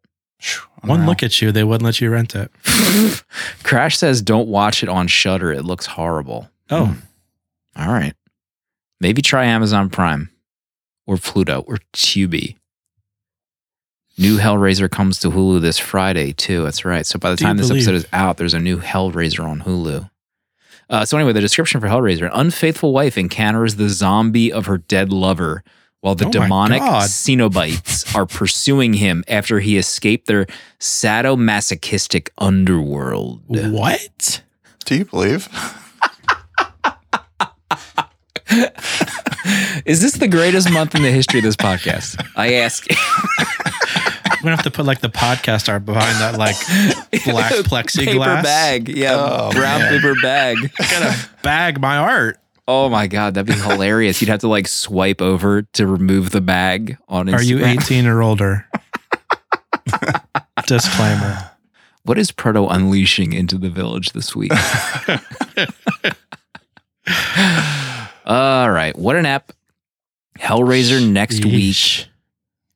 One look at you, they wouldn't let you rent it. Crash says don't watch it on Shudder. It looks horrible. Oh, hmm. All right, maybe try Amazon Prime or Pluto or Tubi. New Hellraiser comes to Hulu this Friday too. That's right. So by the Do time this believe? episode is out, there's a new Hellraiser on Hulu. Uh, so anyway, the description for Hellraiser: An unfaithful wife encounters the zombie of her dead lover, while the Oh demonic God. Cenobites are pursuing him after he escaped their sadomasochistic underworld. What? Do you believe? Is this the greatest month in the history of this podcast? I ask. We're gonna have to put like the podcast art behind that like black plexiglass. paper bag, yeah, Oh, brown man. paper bag. Gotta bag my art. Oh my god, that'd be hilarious. You'd have to like swipe over to remove the bag on Instagram. Are you 18 or older? Disclaimer. What is Proto unleashing into the village this week? All right, what an app. Hellraiser next week.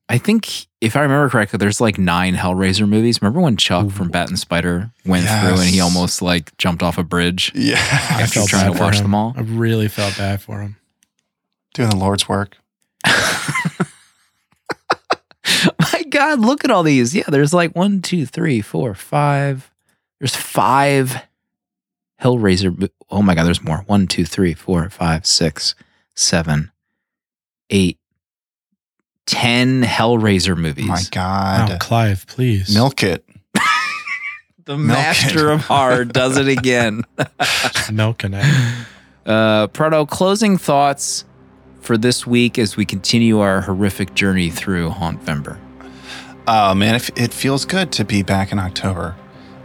I think if I remember correctly, there's like nine Hellraiser movies. Remember when Chuck from Bat and Spider went through and he almost like jumped off a bridge? Yeah. I After felt trying bad to for watch him. them all? I really felt bad for him. Doing the Lord's work. My God, look at all these. Yeah, there's like one, two, three, four, five. There's five Hellraiser. Mo- Oh my God, there's more. One, two, three, four, five, six, seven, eight, ten Hellraiser movies. My Oh, God. Clive, please. Milk it. the Milk master it. of horror does it again. Milking it. Uh, Proto, closing thoughts for this week as we continue our horrific journey through Hauntvember. Oh man, it, it feels good to be back in October.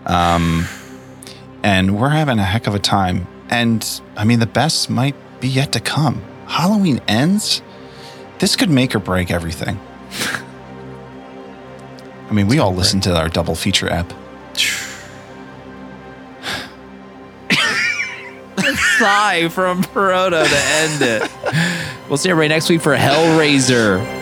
Um, and we're having a heck of a time. And I mean, the best might be yet to come. Halloween ends. This could make or break everything. I mean, we all listen to our double feature app. sigh from Proto to end it. We'll see everybody next week for Hellraiser.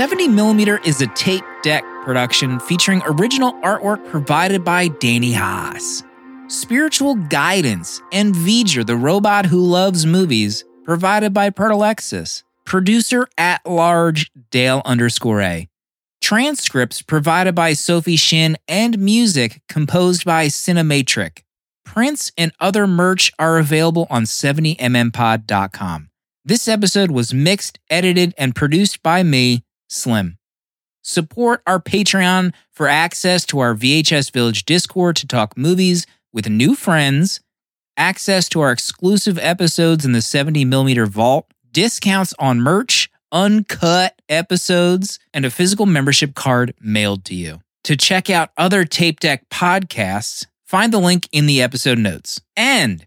Seventy millimeter is a tape deck production featuring original artwork provided by Danny Haas. Spiritual guidance and V'ger, the robot who loves movies, provided by Pertalexis. Producer at large Dale underscore A. Transcripts provided by Sophie Shin and music composed by Cinematric. Prints and other merch are available on 70mmpod.com. This episode was mixed, edited, and produced by me, Slim. Support our Patreon for access to our VHS Village Discord to talk movies with new friends, access to our exclusive episodes in the 70mm vault, discounts on merch, uncut episodes, and a physical membership card mailed to you. To check out other Tape Deck podcasts, find the link in the episode notes. And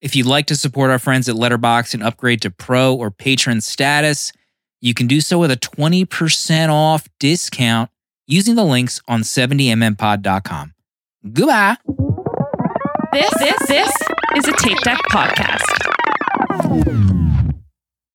if you'd like to support our friends at Letterboxd and upgrade to pro or patron status, you can do so with a 20% off discount using the links on 70mmpod.com. Goodbye. This, this, this is a Tape Deck podcast.